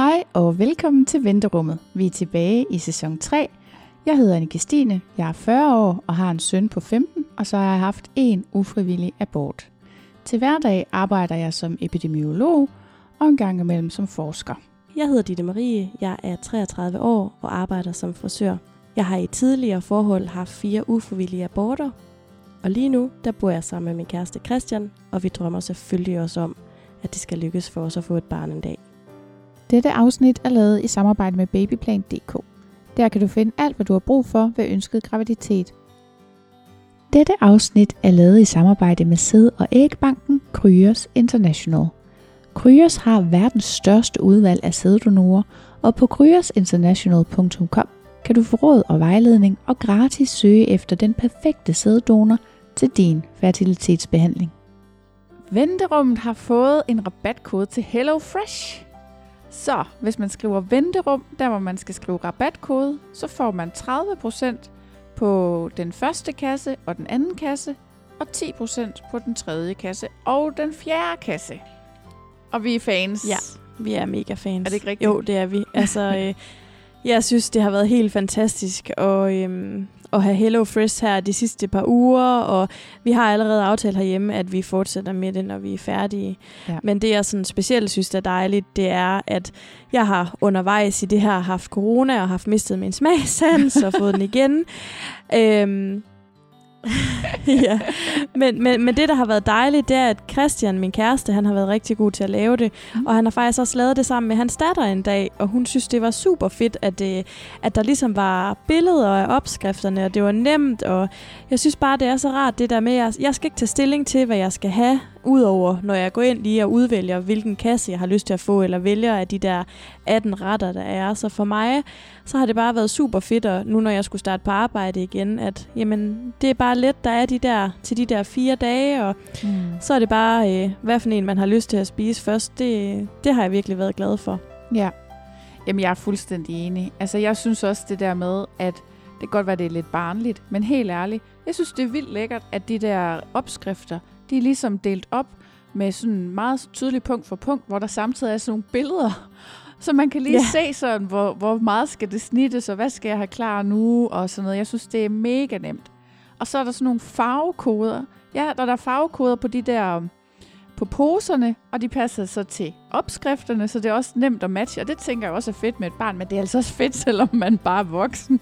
Hej og velkommen til Venterummet. Vi er tilbage i sæson 3. Jeg hedder Anne Stine, jeg er 40 år og har en søn på 15, og så har jeg haft en ufrivillig abort. Til hverdag arbejder jeg som epidemiolog og en gang imellem som forsker. Jeg hedder Ditte Marie, jeg er 33 år og arbejder som frisør. Jeg har i tidligere forhold haft fire ufrivillige aborter, og lige nu der bor jeg sammen med min kæreste Christian, og vi drømmer selvfølgelig også om, at det skal lykkes for os at få et barn en dag. Dette afsnit er lavet i samarbejde med babyplan.dk. Der kan du finde alt, hvad du har brug for ved ønsket graviditet. Dette afsnit er lavet i samarbejde med sæd- og ægbanken Kryos International. Kryos har verdens største udvalg af sæddonorer, og på kryosinternational.com kan du få råd og vejledning og gratis søge efter den perfekte sæddonor til din fertilitetsbehandling. Venterummet har fået en rabatkode til HelloFresh. Så hvis man skriver venterum, der hvor man skal skrive rabatkode, så får man 30% på den første kasse og den anden kasse, og 10% på den tredje kasse og den fjerde kasse. Og vi er fans. Ja, vi er mega fans. Er det ikke rigtigt? Jo, det er vi. Altså, øh, jeg synes, det har været helt fantastisk at, øhm, at have Hello Fresh her de sidste par uger, og vi har allerede aftalt herhjemme, at vi fortsætter med det, når vi er færdige. Ja. Men det, jeg sådan specielt synes er dejligt, det er, at jeg har undervejs i det her haft corona og haft mistet min smagsans og fået den igen. Øhm, ja, men, men, men det, der har været dejligt, det er, at Christian, min kæreste, han har været rigtig god til at lave det. Mm. Og han har faktisk også lavet det sammen med hans datter en dag, og hun synes, det var super fedt, at, det, at der ligesom var billeder af opskrifterne, og det var nemt, og jeg synes bare, det er så rart, det der med, at jeg skal ikke tage stilling til, hvad jeg skal have, udover når jeg går ind lige og udvælger, hvilken kasse jeg har lyst til at få, eller vælger af de der 18 retter, der er. Så for mig, så har det bare været super fedt, og nu når jeg skulle starte på arbejde igen, at jamen, det er bare let, der er de der, til de der fire dage, og Mm. så er det bare, øh, hvad for en man har lyst til at spise først. Det, det har jeg virkelig været glad for. Ja. Jamen, jeg er fuldstændig enig. Altså, jeg synes også det der med, at det kan godt være, det er lidt barnligt, men helt ærligt, jeg synes, det er vildt lækkert, at de der opskrifter, de er ligesom delt op med sådan meget tydeligt punkt for punkt, hvor der samtidig er sådan nogle billeder, så man kan lige Ja. se sådan, hvor, hvor meget skal det snittes, og hvad skal jeg have klar nu, og sådan noget. Jeg synes, det er mega nemt. Og så er der sådan nogle farvekoder. Ja, der er der farvekoder på de der um, på poserne, og de passer så til opskrifterne, så det er også nemt at matche, og det tænker jeg også er fedt med et barn, men det er altså også fedt, selvom man bare er voksen.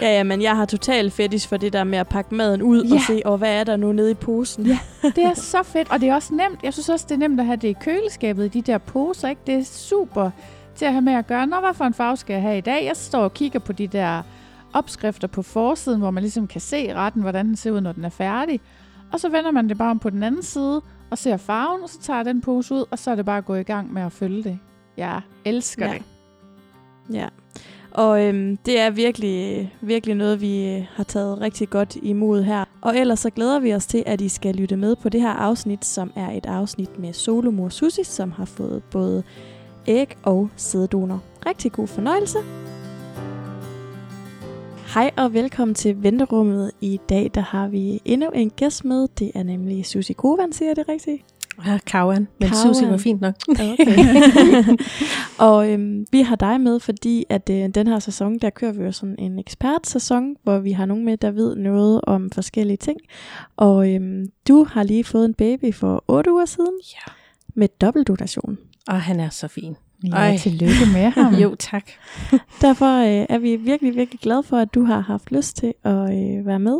Ja, ja, men jeg har totalt fetish for det der med at pakke maden ud Ja. og se, og hvad er der nu nede i posen? Ja. Det er så fedt, og det er også nemt. Jeg synes også, det er nemt at have det i køleskabet, i de der poser, ikke? Det er super til at have med at gøre. Nå, hvad for en farve skal jeg have i dag? Jeg står og kigger på de der opskrifter på forsiden, hvor man ligesom kan se retten, hvordan den ser ud, når den er færdig. Og så vender man det bare om på den anden side, og ser farven, og så tager den pose ud, og så er det bare at gå i gang med at følge det. Jeg elsker Ja. det. Ja, og øhm, det er virkelig, virkelig noget, vi øh, har taget rigtig godt imod her. Og ellers så glæder vi os til, at I skal lytte med på det her afsnit, som er et afsnit med solomor Susi, som har fået både æg og sæddonor. Rigtig god fornøjelse. Hej og velkommen til Venterummet. I dag der har vi endnu en gæst med. Det er nemlig Susi Kovan, siger det rigtigt? Ja, Kavan. Men Kavan. Susi var fint nok. Okay. og øhm, vi har dig med, fordi at øh, den her sæson, der kører vi jo sådan en ekspertsæson, hvor vi har nogen med, der ved noget om forskellige ting. Og øhm, du har lige fået en baby for 8 uger siden. Ja. Med dobbeltdonation. Og han er så fin. Ja, Ej. tillykke med ham. Jo, tak. Derfor øh, er vi virkelig, virkelig glade for, at du har haft lyst til at øh, være med.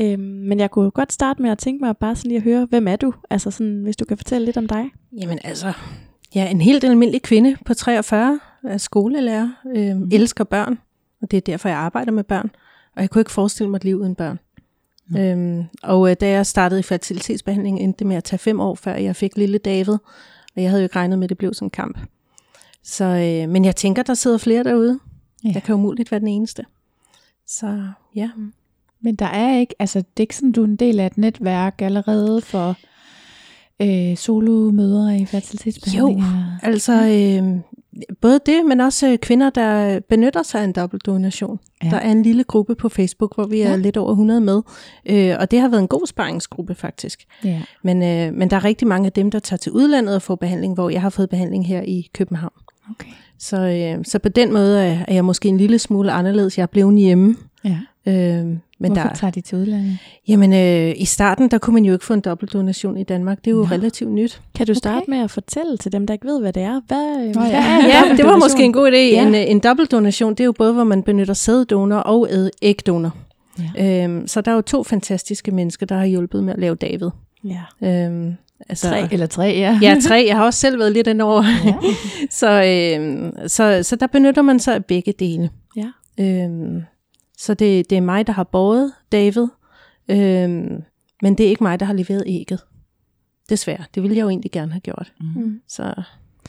Øhm, men jeg kunne godt starte med at tænke mig bare sådan lige at høre, hvem er du? Altså sådan, hvis du kan fortælle lidt om dig. Jamen altså, jeg er en helt almindelig kvinde på 43, er skolelærer, øh, Mhm. elsker børn, og det er derfor, jeg arbejder med børn. Og jeg kunne ikke forestille mig et liv uden børn. Nå. Øhm, og øh, da jeg startede i fertilitetsbehandling, endte det med at tage fem år, før jeg fik lille David. Og jeg havde jo ikke regnet med, at det blev sådan en kamp. Så, øh, men jeg tænker, der sidder flere derude. Ja. Ja. Jeg kan umuligt være den eneste. Så ja. Men der er ikke, altså det er ikke sådan, du er en del af et netværk allerede for øh, solomødre i fertilitetsbehandlinger. Altså, øh, både det, men også øh, kvinder, der benytter sig af en dobbeltdonation. Ja. Der er en lille gruppe på Facebook, hvor vi er Ja. lidt over 100 med, øh, og det har været en god sparringsgruppe faktisk. Ja. Men, øh, men der er rigtig mange af dem, der tager til udlandet og får behandling, hvor jeg har fået behandling her i København. Okay. Så, øh, så på den måde er, er jeg måske en lille smule anderledes. Jeg er blevet hjemme. Ja. Øh, men Hvorfor der, tager de til udlandet? jamen, øh, i starten, der kunne man jo ikke få en dobbeltdonation i Danmark. Det er jo Nå. relativt nyt. Kan du starte Okay. med at fortælle til dem, der ikke ved, hvad det er? Hvad, Nå, hvad ja. er Ja, det var måske en god idé. Ja. En, øh, en dobbeltdonation, det er jo både, hvor man benytter sæddonor og ægdonor. Ja. Øhm, så der er jo to fantastiske mennesker, der har hjulpet med at lave David. Ja. Øhm, altså, Tre eller tre, ja. Ja, tre. Jeg har også selv været lidt ind over. Ja. så, øhm, så, så der benytter man sig af begge dele. Ja. Øhm, så det, det er mig, der har båret David, øhm, men det er ikke mig, der har leveret ægget. Desværre. Det ville jeg jo egentlig gerne have gjort. Mm. Så,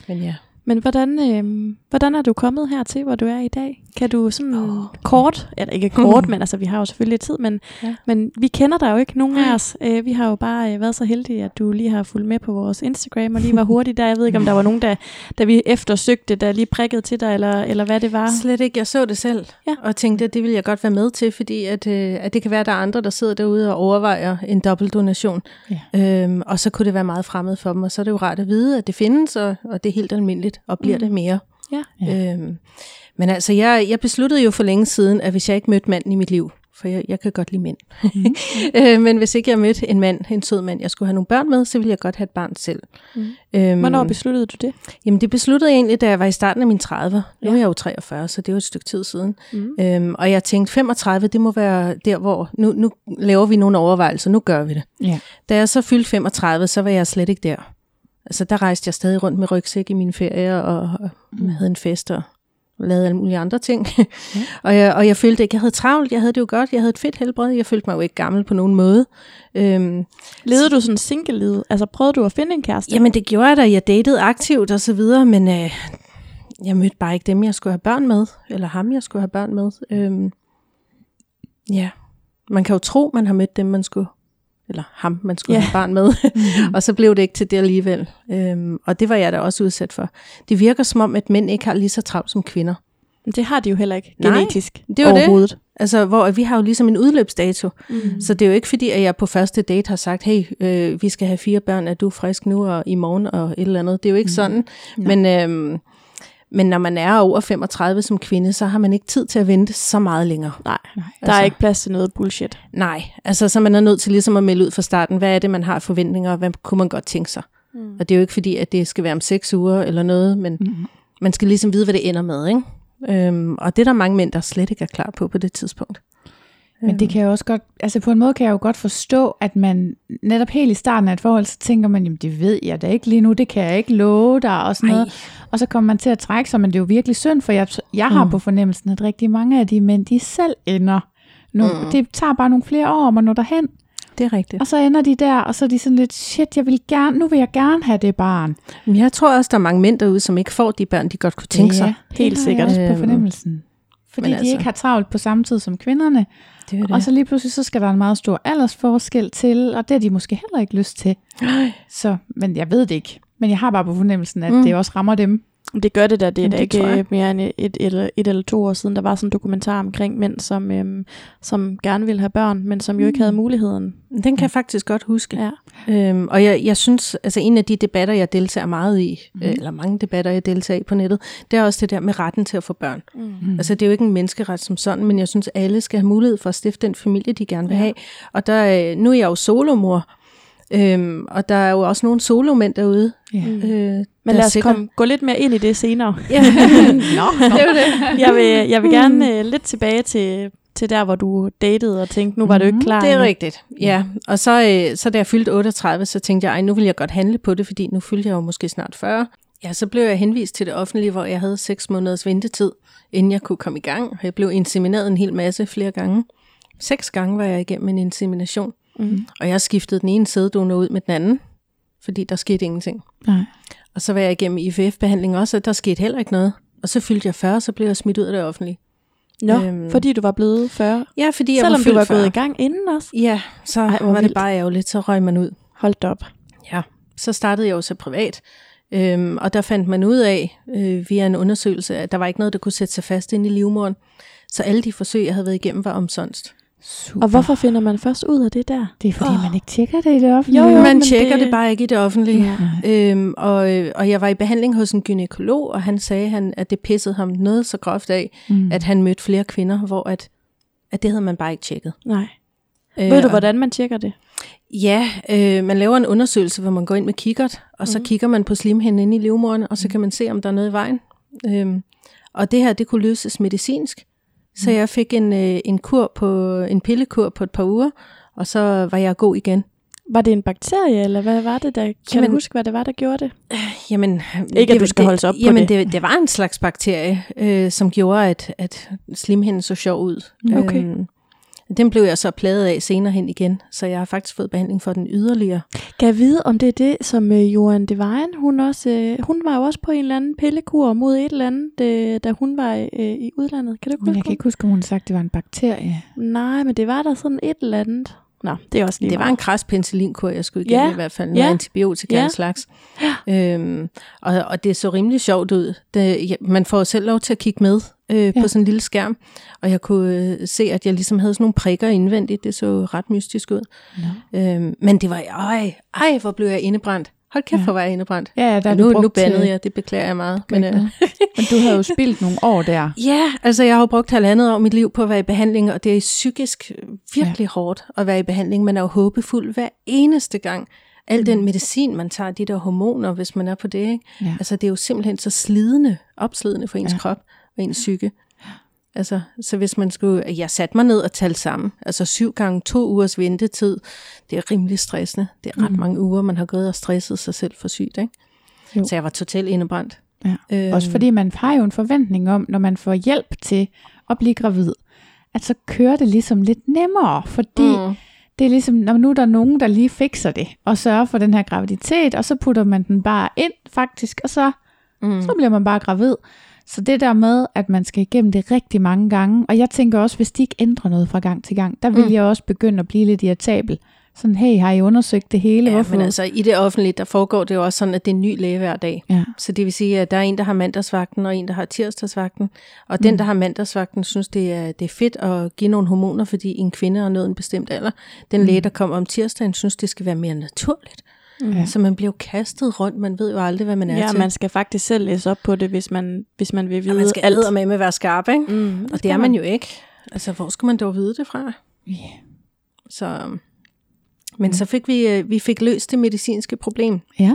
men ja. Men hvordan, øh, hvordan er du kommet hertil, hvor du er i dag? Kan du sådan oh. kort, eller ikke kort, men altså vi har jo selvfølgelig tid, men, Ja. men vi kender dig jo ikke, nogen af os. Øh, vi har jo bare øh, været så heldige, at du lige har fulgt med på vores Instagram og lige var hurtig der. Jeg ved ikke, om der var nogen, der, da vi eftersøgte, der lige prikkede til dig, eller, eller hvad det var. Slet ikke. Jeg så det selv, Ja. og tænkte, at det vil jeg godt være med til, fordi at, øh, at det kan være, at der er andre, der sidder derude og overvejer en dobbeltdonation. Ja. Øhm, og så kunne det være meget fremmed for dem, og så er det jo rart at vide, at det findes, og, og det er helt almindeligt, og bliver mm. det mere. Ja. Ja. Øhm, men altså, jeg, jeg besluttede jo for længe siden, at hvis jeg ikke mødte manden i mit liv, for jeg, jeg kan godt lide mænd, Mm. øh, men hvis ikke jeg mødte en mand, en sød mand, jeg skulle have nogle børn med, så ville jeg godt have et barn selv. Mm. Øhm, Hvornår besluttede du det? Jamen det besluttede jeg egentlig, da jeg var i starten af mine 30'er. Nu Ja. er jeg jo 43, så det er jo et stykke tid siden. Mm. Øhm, og jeg tænkte, 35, det må være der, hvor nu, nu laver vi nogle overvejelser, nu gør vi det. Ja. Da jeg så fyldte 35, så var jeg slet ikke der. Altså der rejste jeg stadig rundt med rygsæk i mine ferier, og, og Mm. havde en fest og lavede alle mulige andre ting. og, jeg, og jeg følte ikke, jeg havde travlt, jeg havde det jo godt, jeg havde et fedt helbred, jeg følte mig jo ikke gammel på nogen måde. Øhm, Levede du sådan single-livet? Altså prøvede du at finde en kæreste? Jamen det gjorde jeg da, jeg datede aktivt og så videre, men øh, jeg mødte bare ikke dem, jeg skulle have børn med, eller ham, jeg skulle have børn med. Øhm, ja, man kan jo tro, man har mødt dem, man skulle, eller ham, man skulle Ja. have barn med, og så blev det ikke til det alligevel. Øhm, og det var jeg da også udsat for. Det virker som om, at mænd ikke har lige så travlt som kvinder. Men Det har de jo heller ikke Nej, genetisk det er jo det. Altså, hvor vi har jo ligesom en udløbsdato, Mm. så det er jo ikke fordi, at jeg på første date har sagt, hey, øh, vi skal have fire børn, er du frisk nu og i morgen og et eller andet. Det er jo ikke Mhm. sådan. Nej. Men, øhm, men når man er over 35 som kvinde, så har man ikke tid til at vente så meget længere. Nej, Nej. der er Altså. ikke plads til noget bullshit. Nej, altså så man er nødt til ligesom at melde ud fra starten, hvad er det, man har forventninger, og hvad kunne man godt tænke sig. Mm. Og det er jo ikke fordi, at det skal være om seks uger eller noget, men Mm. man skal ligesom vide, hvad det ender med. Ikke? Øhm, og det er der mange mænd, der slet ikke er klar på på det tidspunkt. Men det kan jeg også godt, altså på en måde kan jeg jo godt forstå, at man netop helt i starten af et forhold, så tænker man, jamen det ved jeg da ikke lige nu, det kan jeg ikke love dig og sådan Ej. noget. Og så kommer man til at trække sig, men det er jo virkelig synd, for jeg, jeg har Mm. på fornemmelsen, at rigtig mange af de mænd, de selv ender. Nu, Mm. Det tager bare nogle flere år om at nå derhen, Det er rigtigt. og så ender de der, og så er de sådan lidt, shit, jeg vil gerne, nu vil jeg gerne have det barn. Men jeg tror også, der er mange mænd derude, som ikke får de børn, de godt kunne tænke sig. det Helt sikkert. Også på Øhm, fornemmelsen. Fordi men de altså- ikke har travlt på samme tid som kvinderne. Det er det. Og så lige pludselig, så skal der en meget stor aldersforskel til, og det har de måske heller ikke lyst til. Så, men jeg ved det ikke. Men jeg har bare på fornemmelsen, at mm. det også rammer dem. Det gør det da. Det er da det ikke øh, mere end et, et, et, eller to år siden, der var sådan en dokumentar omkring mænd, som, øhm, som gerne ville have børn, men som jo ikke Mm. havde muligheden. Den kan jeg faktisk godt huske. Ja. Øhm, og jeg, jeg synes, altså en af de debatter, jeg deltager meget i, mm. eller mange debatter, jeg deltager i på nettet, det er også det der med retten til at få børn. Mm. Mm. Altså det er jo ikke en menneskeret som sådan, men jeg synes, alle skal have mulighed for at stifte den familie, de gerne vil Ja. have. Og der, øh, nu er jeg jo solomor, øhm, og der er jo også nogle solomænd derude. Ja. Mm. Øh, Men der lad os sikkert- komme, gå lidt mere ind i det senere. Ja. Nå, det er jo det. jeg, vil, jeg vil gerne øh, lidt tilbage til, til der, hvor du datede og tænkte, nu var du ikke Mhm, klar Det er endnu. rigtigt, ja. Og så, øh, så da jeg fyldte 38, så tænkte jeg, ej, nu vil jeg godt handle på det, fordi nu fyldte jeg jo måske snart 40. Ja, så blev jeg henvist til det offentlige, hvor jeg havde 6 måneders ventetid, inden jeg kunne komme i gang. Jeg blev insemineret en hel masse flere gange. Seks gange var jeg igennem en insemination, Mm. og jeg skiftede den ene sæddonor ud med den anden, fordi der skete ingenting. Nej. Og så var jeg igennem IVF-behandling også, og der skete heller ikke noget. Og så fyldte jeg 40, så blev jeg smidt ud af det offentlige. Nå, Øhm. fordi du var blevet 40. Ja, fordi jeg Selvom var du var 40. gået i gang inden også. Ja, så Ej, var det vildt. bare ærgerligt, så røg man ud. Holdt op. Ja, så startede jeg jo så privat, øhm, og der fandt man ud af øh, via en undersøgelse, at der var ikke noget, der kunne sætte sig fast inde i livmoderen. Så alle de forsøg, jeg havde været igennem, var omsonst. Super. Og hvorfor finder man først ud af det der? Det er fordi, oh. man ikke tjekker det i det offentlige. Jo, jo, Man tjekker det... det- bare ikke i det offentlige. Ja. Øhm, og, øh, og jeg var i behandling hos en gynekolog, og han sagde, han, at det pissede ham noget så groft af, Mm. at han mødte flere kvinder, hvor at, at det havde man bare ikke tjekket. Nej. Øh, Ved du, hvordan man tjekker det? Ja, øh, man laver en undersøgelse, hvor man går ind med kikkert, og så Mhm. kigger man på slimhinden inde i livmoderen, og så kan man se, om der er noget i vejen. Øhm, og det her, det kunne løses medicinsk. Så jeg fik en, øh, en kur på en pillekur på et par uger, og så var jeg god igen. Var det en bakterie, eller hvad var det der? Kan Jamen- du huske, hvad det var, der gjorde det? Jamen, Ikke, at du skal holdes op på jamen, det. det. det. var en slags bakterie, øh, som gjorde, at, at slimhinden så sjov ud. Okay. Øhm, den blev jeg så pladet af senere hen igen, så jeg har faktisk fået behandling for den yderligere. Kan jeg vide, om det er det, som øh, Johan Devine, hun også, øh, hun var jo også på en eller anden pillekur mod et eller andet, øh, da hun var øh, i udlandet. Kan du ikke Men jeg huske kan ikke huske, om hun sagde, det var en bakterie. Nej, men det var der sådan et eller andet. Nå, det er også lige Det var en meget. kras penicillinkur, jeg skulle igennem Ja. i hvert fald. Noget Ja. antibiotika Ja. ja. slags. Øhm, og, og det så rimelig sjovt ud. Det, ja, man får selv lov til at kigge med øh, ja. På sådan en lille skærm. Og jeg kunne øh, se, at jeg ligesom havde sådan nogle prikker indvendigt. Det så ret mystisk ud. Nå. Øhm, men det var, ej, ej, hvor blev jeg indebrændt. Hold kæft, Ja. hvor var jeg indebrændt. Ja, ja, der er nu, nu bandede til- jeg, det beklager jeg meget. Men, øh, men du havde jo spildt nogle år der. Ja, altså jeg har jo brugt halvandet år af mit liv på at være i behandling, og det er psykisk virkelig ja. hårdt at være i behandling. Man er jo håbefuld hver eneste gang. Al den medicin, man tager, de der hormoner, hvis man er på det, ikke? Ja. Altså det er jo simpelthen så slidende, opslidende for ens ja. krop og ens psyke. Altså, så hvis man skulle, jeg satte mig ned og talte sammen, altså syv gange to ugers ventetid, det er rimelig stressende. Det er ret Mm. mange uger, man har gået og stresset sig selv for sygt, ikke? Jo. Så jeg var totalt indebrændt. Ja. Øhm, Også fordi man har jo en forventning om, når man får hjælp til at blive gravid, at så kører det ligesom lidt nemmere, fordi mm. Det er ligesom, når nu er der nogen, der lige fikser det, og sørger for den her graviditet, og så putter man den bare ind faktisk, og så, Mm. så bliver man bare gravid. Så det der med, at man skal igennem det rigtig mange gange, og jeg tænker også, hvis de ikke ændrer noget fra gang til gang, der vil Mm. jeg også begynde at blive lidt irritabel. Sådan, hey, har I undersøgt det hele? Ja, Hvorfor? men altså i det offentlige, der foregår det jo også sådan, at det er en ny læge hver dag. Ja. Så det vil sige, at der er en, der har mandagsvagten, og en, der har tirsdagsvagten. Og den, Mm. der har mandagsvagten, synes, det er, det er fedt at give nogle hormoner, fordi en kvinde har nået en bestemt alder. Den Mm. læge, der kommer om tirsdagen, synes, det skal være mere naturligt. Mm. Ja. Så man bliver jo kastet rundt. Man ved jo aldrig, hvad man er Ja, til. man skal faktisk selv læse op på det, hvis man, hvis man vil vide og man skal alt. alt med med at være skarp, ikke? Mm, Og det er man jo ikke. Altså, hvor skulle man dog vide det fra? Ja. Så, men så fik vi, øh, vi fik løst det medicinske problem. Ja,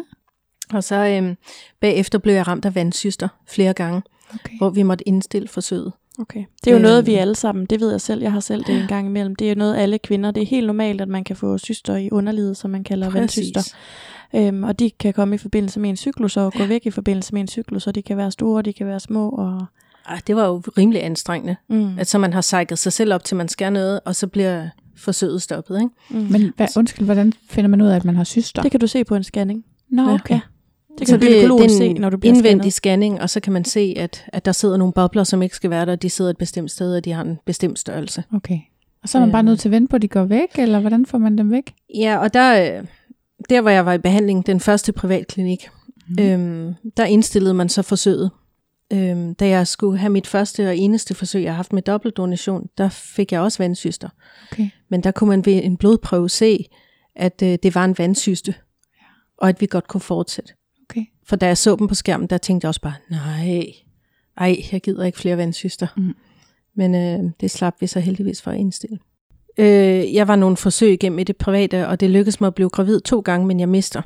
Og så øhm, bagefter blev jeg ramt af vandsyster flere gange, okay. hvor vi måtte indstille forsøget. Okay. Det er jo Øhm. noget, vi alle sammen, det ved jeg selv, jeg har selv det en gang imellem. Det er jo noget, alle kvinder, det er helt normalt, at man kan få syster i underlivet, som man kalder vandsyster. Øhm, og de kan komme i forbindelse med en cyklus og gå væk i forbindelse med en cyklus, og de kan være store, de kan være små. Og, Ej, det var jo rimelig anstrengende. mm. At så man har sejket sig selv op til, man skal noget, og så bliver forsøget stoppet. Ikke? mm. Men hvad, undskyld, hvordan finder man ud af, at man har syster? det kan du se på en scanning. Nå, okay. Ja. Det Så kan gynekologen det er se, når du bliver indvendig scannet. scanning, og så kan man se, at, at der sidder nogle bobler, som ikke skal være der. De sidder et bestemt sted, og de har en bestemt størrelse. Okay. Og så er man bare Øhm. nødt til at vente på, at de går væk, eller hvordan får man dem væk? Ja, og der, øh, der hvor jeg var i behandling, den første privatklinik, mm. øhm, der indstillede man så forsøget. Øhm, da jeg skulle have mit første og eneste forsøg, jeg har haft med dobbeltdonation, der fik jeg også vandsyster. Okay. Men der kunne man ved en blodprøve se, at øh, det var en vandsyste, og at vi godt kunne fortsætte. Okay. For da jeg så dem på skærmen, der tænkte jeg også bare, nej, ej, jeg gider ikke flere vandsyster. Mm. Men øh, det slap vi så heldigvis for at indstille. Øh, jeg var nogle forsøg igennem i det private, og det lykkedes mig at blive gravid to gange, men jeg mister.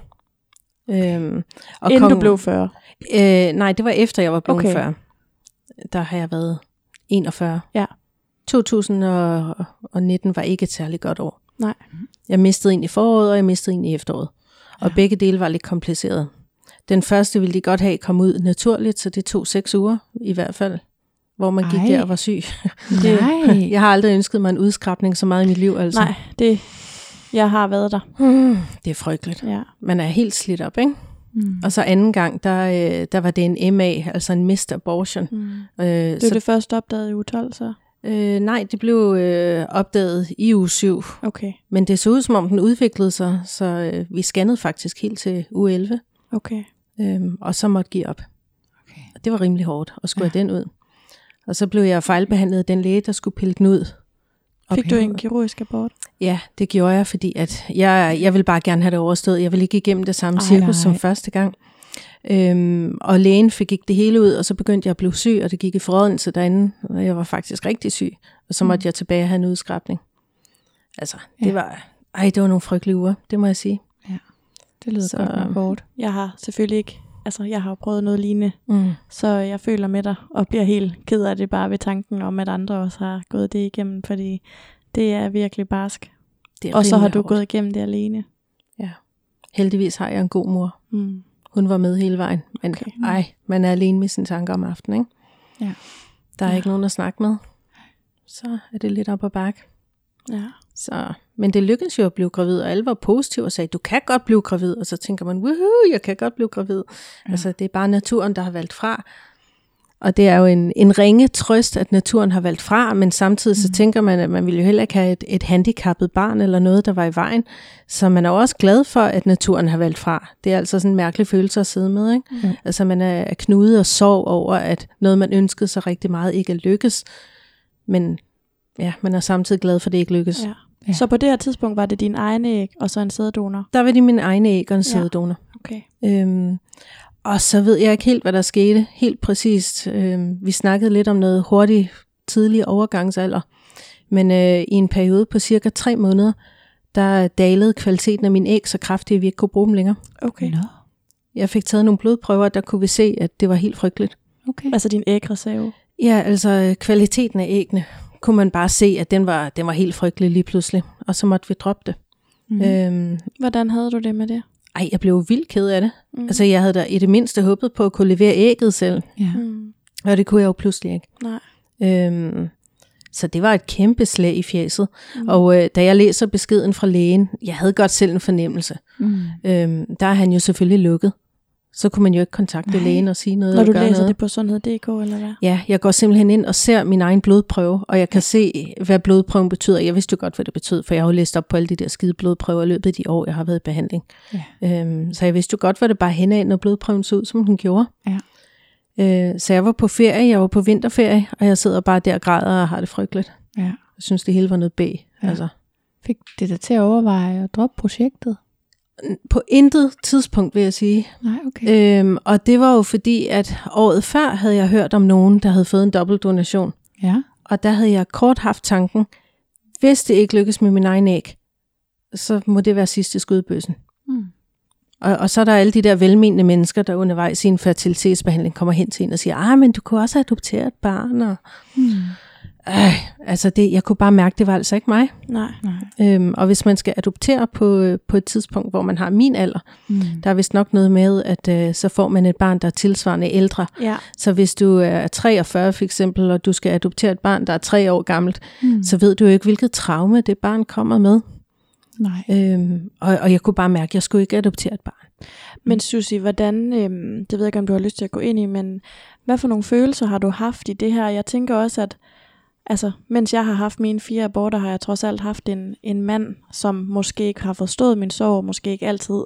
Øhm, og Inden du blev 40. Øh, nej, det var efter jeg var blevet Okay. okay. 40. Der har jeg været 41. Ja. 2019 var ikke et særligt godt år. Nej. Jeg mistede en i foråret, og jeg mistede en i efteråret. Og Ja. begge dele var lidt kompliceret. Den første ville de godt have kom ud naturligt, så det tog seks uger i hvert fald, hvor man gik Ej. der og var syg. Nej. Jeg har aldrig ønsket mig en udskrabning så meget i mit liv. Altså. Nej, det, jeg har været der. Hmm, det er frygteligt. Ja. Man er helt slidt op, ikke? Mm. Og så anden gang, der, øh, der var det en MA, altså en missed abortion. Mm. Øh, Det så var det første opdaget i uge 12, så. Øh, nej, det blev øh, opdaget i uge 7, Okay, men det så ud som om den udviklede sig, så øh, vi scannede faktisk helt til uge 11, okay. Øh, og så måtte give op. Okay. Og det var rimelig hårdt at skulle Ja. have den ud. Og så blev jeg fejlbehandlet af den læge, der skulle pille den ud. Fik du en kirurgisk abort? Ja, det gjorde jeg, fordi at jeg, jeg vil bare gerne have det overstået. Jeg vil ikke igennem det samme cirkus nej. som første gang. Øhm, og lægen fik ikke det hele ud, og så begyndte jeg at blive syg, og det gik i forrådelse derinde, og jeg var faktisk rigtig syg. Og så måtte jeg tilbage og have en udskrabning. Altså, det Ja. var, ej, det var nogle frygtelige uger, det må jeg sige. Det lyder Så- godt nok hårdt. Jeg har selvfølgelig ikke, altså jeg har jo prøvet noget lignende, Mm. så jeg føler med dig, og bliver helt ked af det bare ved tanken om, at andre også har gået det igennem, fordi det er virkelig barsk. Det er Og så har du hårdt. gået igennem det alene. Heldigvis har jeg en god mor. Mm. Hun var med hele vejen. Men Okay. ej, man er alene med sine tanker om aftenen, ikke? Ja. Der er Ja. ja. ikke nogen at snakke med. Så er det lidt op ad bakke. Ja. Så, men det lykkedes jo at blive gravid, og alle var positive og sagde, du kan godt blive gravid. Og så tænker man, woohoo, jeg kan godt blive gravid. Ja. Altså, det er bare naturen, der har valgt fra. Og det er jo en, en ringe trøst, at naturen har valgt fra, men samtidig så tænker man, at man ville jo heller ikke have et, et handicappet barn eller noget, der var i vejen. Så man er også glad for, at naturen har valgt fra. Det er altså sådan en mærkelig følelse at sidde med. Ikke? Jo. Altså man er er knudet og sorg over, at noget, man ønskede sig rigtig meget, ikke er lykkes. Men ja, man er samtidig glad for, at det ikke lykkes. Ja. Ja. Så på det her tidspunkt var det din egen æg, og så en sæddonor? Der var de mine egne æg og en Ja. sæddonor. Okay. Øhm, og så ved jeg ikke helt, hvad der skete. Helt præcist. Øhm, vi snakkede lidt om noget hurtigt, tidlig overgangsalder. Men øh, i en periode på cirka tre måneder, der dalede kvaliteten af mine æg så kraftigt, at vi ikke kunne bruge dem længere. Okay. Nå, Jeg fik taget nogle blodprøver, der kunne vi se, at det var helt frygteligt. okay. Altså din ægreserve? Ja, altså øh, kvaliteten af æggene kunne man bare se, at den var, den var helt frygtelig lige pludselig. Og så måtte vi droppe det. Mm. Øhm, Hvordan havde du det med det? ej, jeg blev vildt ked af det. Mm. Altså, jeg havde da i det mindste håbet på at kunne levere ægget selv. Ja. Mm. Og det kunne jeg jo pludselig ikke. Nej. Øhm, så det var et kæmpe slag i fjeset. Mm. Mm. Og øh, da jeg læser beskeden fra lægen, jeg havde godt selv en fornemmelse. Mm. Øhm, der er han jo selvfølgelig lukket. Så kunne man jo ikke kontakte Nej. lægen og sige noget. Når du læser noget. det på sundhed.dk, eller hvad? Ja, jeg går simpelthen ind og ser min egen blodprøve, og jeg kan se, hvad blodprøven betyder. Jeg vidste jo godt, hvad det betød, for jeg har jo læst op på alle de der skide blodprøver i løbet af de år, jeg har været i behandling. Ja. Øhm, så jeg vidste jo godt, hvad det bare henad, når blodprøven så ud, som den gjorde. Ja. Øh, så jeg var på ferie, jeg var på vinterferie, og jeg sidder bare der og græder og har det frygteligt. Ja. Jeg synes, det hele var noget B. Ja. Altså. Fik det dig til at overveje at droppe projektet? På intet tidspunkt, vil jeg sige. Nej, okay. Øhm, og det var jo fordi, at året før havde jeg hørt om nogen, der havde fået en dobbeltdonation. Ja. Og der havde jeg kort haft tanken, hvis det ikke lykkes med min egen æg, så må det være sidste skud i bøssen. Mm. Og, og så er der alle de der velmenende mennesker, der undervejs i en fertilitetsbehandling kommer hen til en og siger, ah, men du kunne også adoptere et barn. Og, Mm. Øh, altså det, jeg kunne bare mærke, det var altså ikke mig. Nej. Nej. Øhm, og hvis man skal adoptere på, øh, på et tidspunkt, hvor man har min alder, Mm. der er vist nok noget med, at øh, så får man et barn, der er tilsvarende ældre. Ja. Så hvis du er 43 for eksempel, og du skal adoptere et barn, der er tre år gammelt, Mm. så ved du jo ikke, hvilket traume det barn kommer med. Nej. Øhm, og, og jeg kunne bare mærke, at jeg skulle ikke adoptere et barn. Men Susie, hvordan, øhm, det ved jeg ikke, om du har lyst til at gå ind i, men hvad for nogle følelser har du haft i det her? Jeg tænker også, at altså, mens jeg har haft mine fire aborter, har jeg trods alt haft en, en mand, som måske ikke har forstået min sorg, måske ikke altid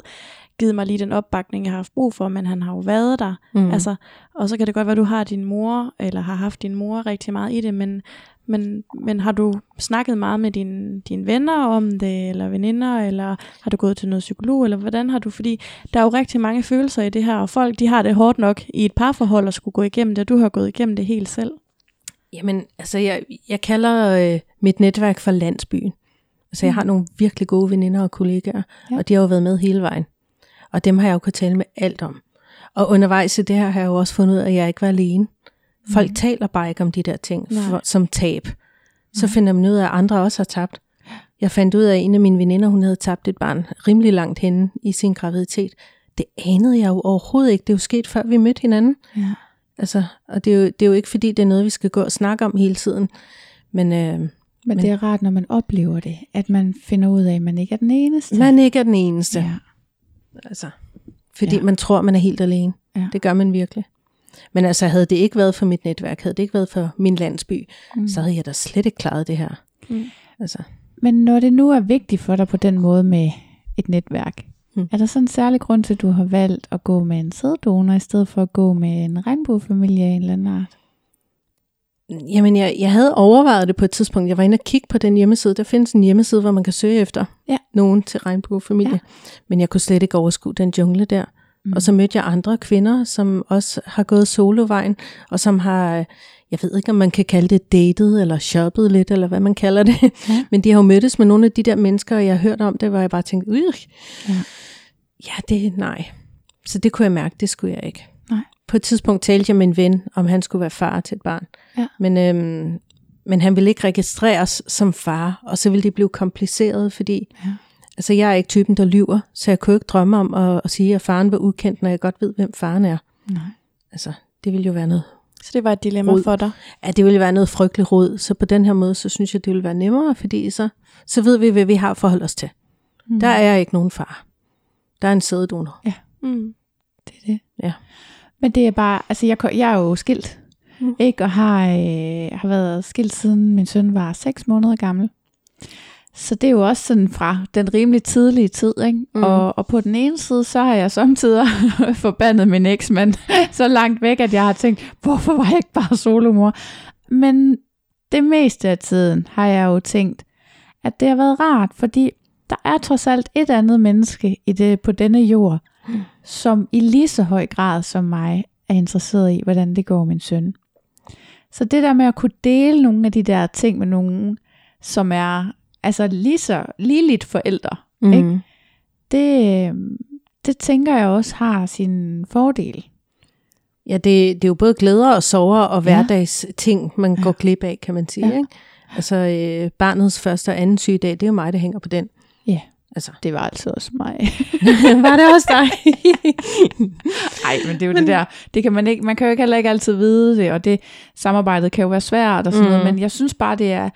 givet mig lige den opbakning, jeg har haft brug for, men han har jo været der. Mm. Altså, og så kan det godt være, at du har din mor, eller har haft din mor rigtig meget i det, men, men, men har du snakket meget med dine, dine venner om det, eller veninder, eller har du gået til noget psykolog, eller hvordan har du, fordi der er jo rigtig mange følelser i det her, og folk de har det hårdt nok i et parforhold at skulle gå igennem det, og du har gået igennem det helt selv. Jamen, altså jeg, jeg kalder øh, mit netværk for landsbyen. Altså jeg har nogle virkelig gode veninder og kollegaer, Ja. og de har jo været med hele vejen. Og dem har jeg jo kunnet tale med alt om. Og undervejs i det her har jeg jo også fundet ud af, at jeg ikke var alene. Folk mm. taler bare ikke om de der ting Nej. for, som tab. Så finder man ud af, at andre også har tabt. Jeg fandt ud af, at en af mine veninder, hun havde tabt et barn rimelig langt henne i sin graviditet. Det anede jeg jo overhovedet ikke. Det er jo sket, før vi mødte hinanden. Ja. Altså, og det er, jo, det er jo ikke, fordi det er noget, vi skal gå og snakke om hele tiden. Men øh, Men, Men- det er rart, når man oplever det, at man finder ud af, at man ikke er den eneste. man ikke er den eneste. ja. Altså, fordi Ja. man tror, man er helt alene. Ja. Det gør man virkelig. Men altså, havde det ikke været for mit netværk, havde det ikke været for min landsby, mm. så havde jeg da slet ikke klaret det her. Mm. Altså, Men når det nu er vigtigt for dig på den måde med et netværk, Mm. er der så en særlig grund til, at du har valgt at gå med en sæddonor, i stedet for at gå med en regnbuefamilie af en eller anden art? Jamen, jeg, jeg havde overvejet det på et tidspunkt. Jeg var inde og kigge på den hjemmeside. Der findes en hjemmeside, hvor man kan søge efter Ja. nogen til regnbuefamilie. Ja. Men jeg kunne slet ikke overskue den jungle der. Mm. Og så mødte jeg andre kvinder, som også har gået solovejen, og som har, jeg ved ikke, om man kan kalde det datet, eller shoppet lidt, eller hvad man kalder det. Ja. Men de har jo mødtes med nogle af de der mennesker, og jeg har hørt om det, hvor jeg bare tænkte, øh, Ja. ja, det nej. Så det kunne jeg mærke, det skulle jeg ikke. Nej. På et tidspunkt talte jeg med en ven, om han skulle være far til et barn. Ja. Men, øhm, men han ville ikke registreres som far, og så ville det blive kompliceret, fordi Ja. altså, jeg er ikke typen, der lyver, så jeg kunne ikke drømme om at, at sige, at faren var ukendt, når jeg godt ved, hvem faren er. Nej. Altså, det ville jo være noget, Så det var et dilemma Rod. for dig. ja, det ville være noget frygteligt råd, så på den her måde, så synes jeg, det ville være nemmere, fordi så, så ved vi, hvad vi har at forholde os til. Mm. Der er ikke nogen far. Der er en sædedonor. Mm. Det er det. Ja. Men det er bare, altså jeg, jeg er jo skilt, mm. ikke? Og har, øh, har været skilt siden min søn var 6 måneder gammel. Så det er jo også sådan fra den rimelig tidlige tid, ikke? Mm. Og, og på den ene side, så har jeg samtidig forbandet min eksmand så langt væk, at jeg har tænkt, hvorfor var jeg ikke bare solomor? Men det meste af tiden har jeg jo tænkt, at det har været rart, fordi der er trods alt et andet menneske i det, på denne jord, Mm. som i lige så høj grad som mig er interesseret i, hvordan det går min søn. Så det der med at kunne dele nogle af de der ting med nogen, som er altså lige så ligeligt forældre, Mm. Ikke? det, øh, det tænker jeg også har sin fordel. Ja, det, det er jo både glæder og sorger og hverdags ting, man går glip af, kan man sige. Ja. Ikke? Altså øh, barnets første og anden sygedag, det er jo mig, der hænger på den. Ja. Altså, Det var altså også mig. var det også dig? Nej, men det er jo det der. Det kan man ikke, man kan jo ikke heller ikke altid vide det, og det samarbejdet kan jo være svært og sådan mm. noget, men jeg synes bare, det er,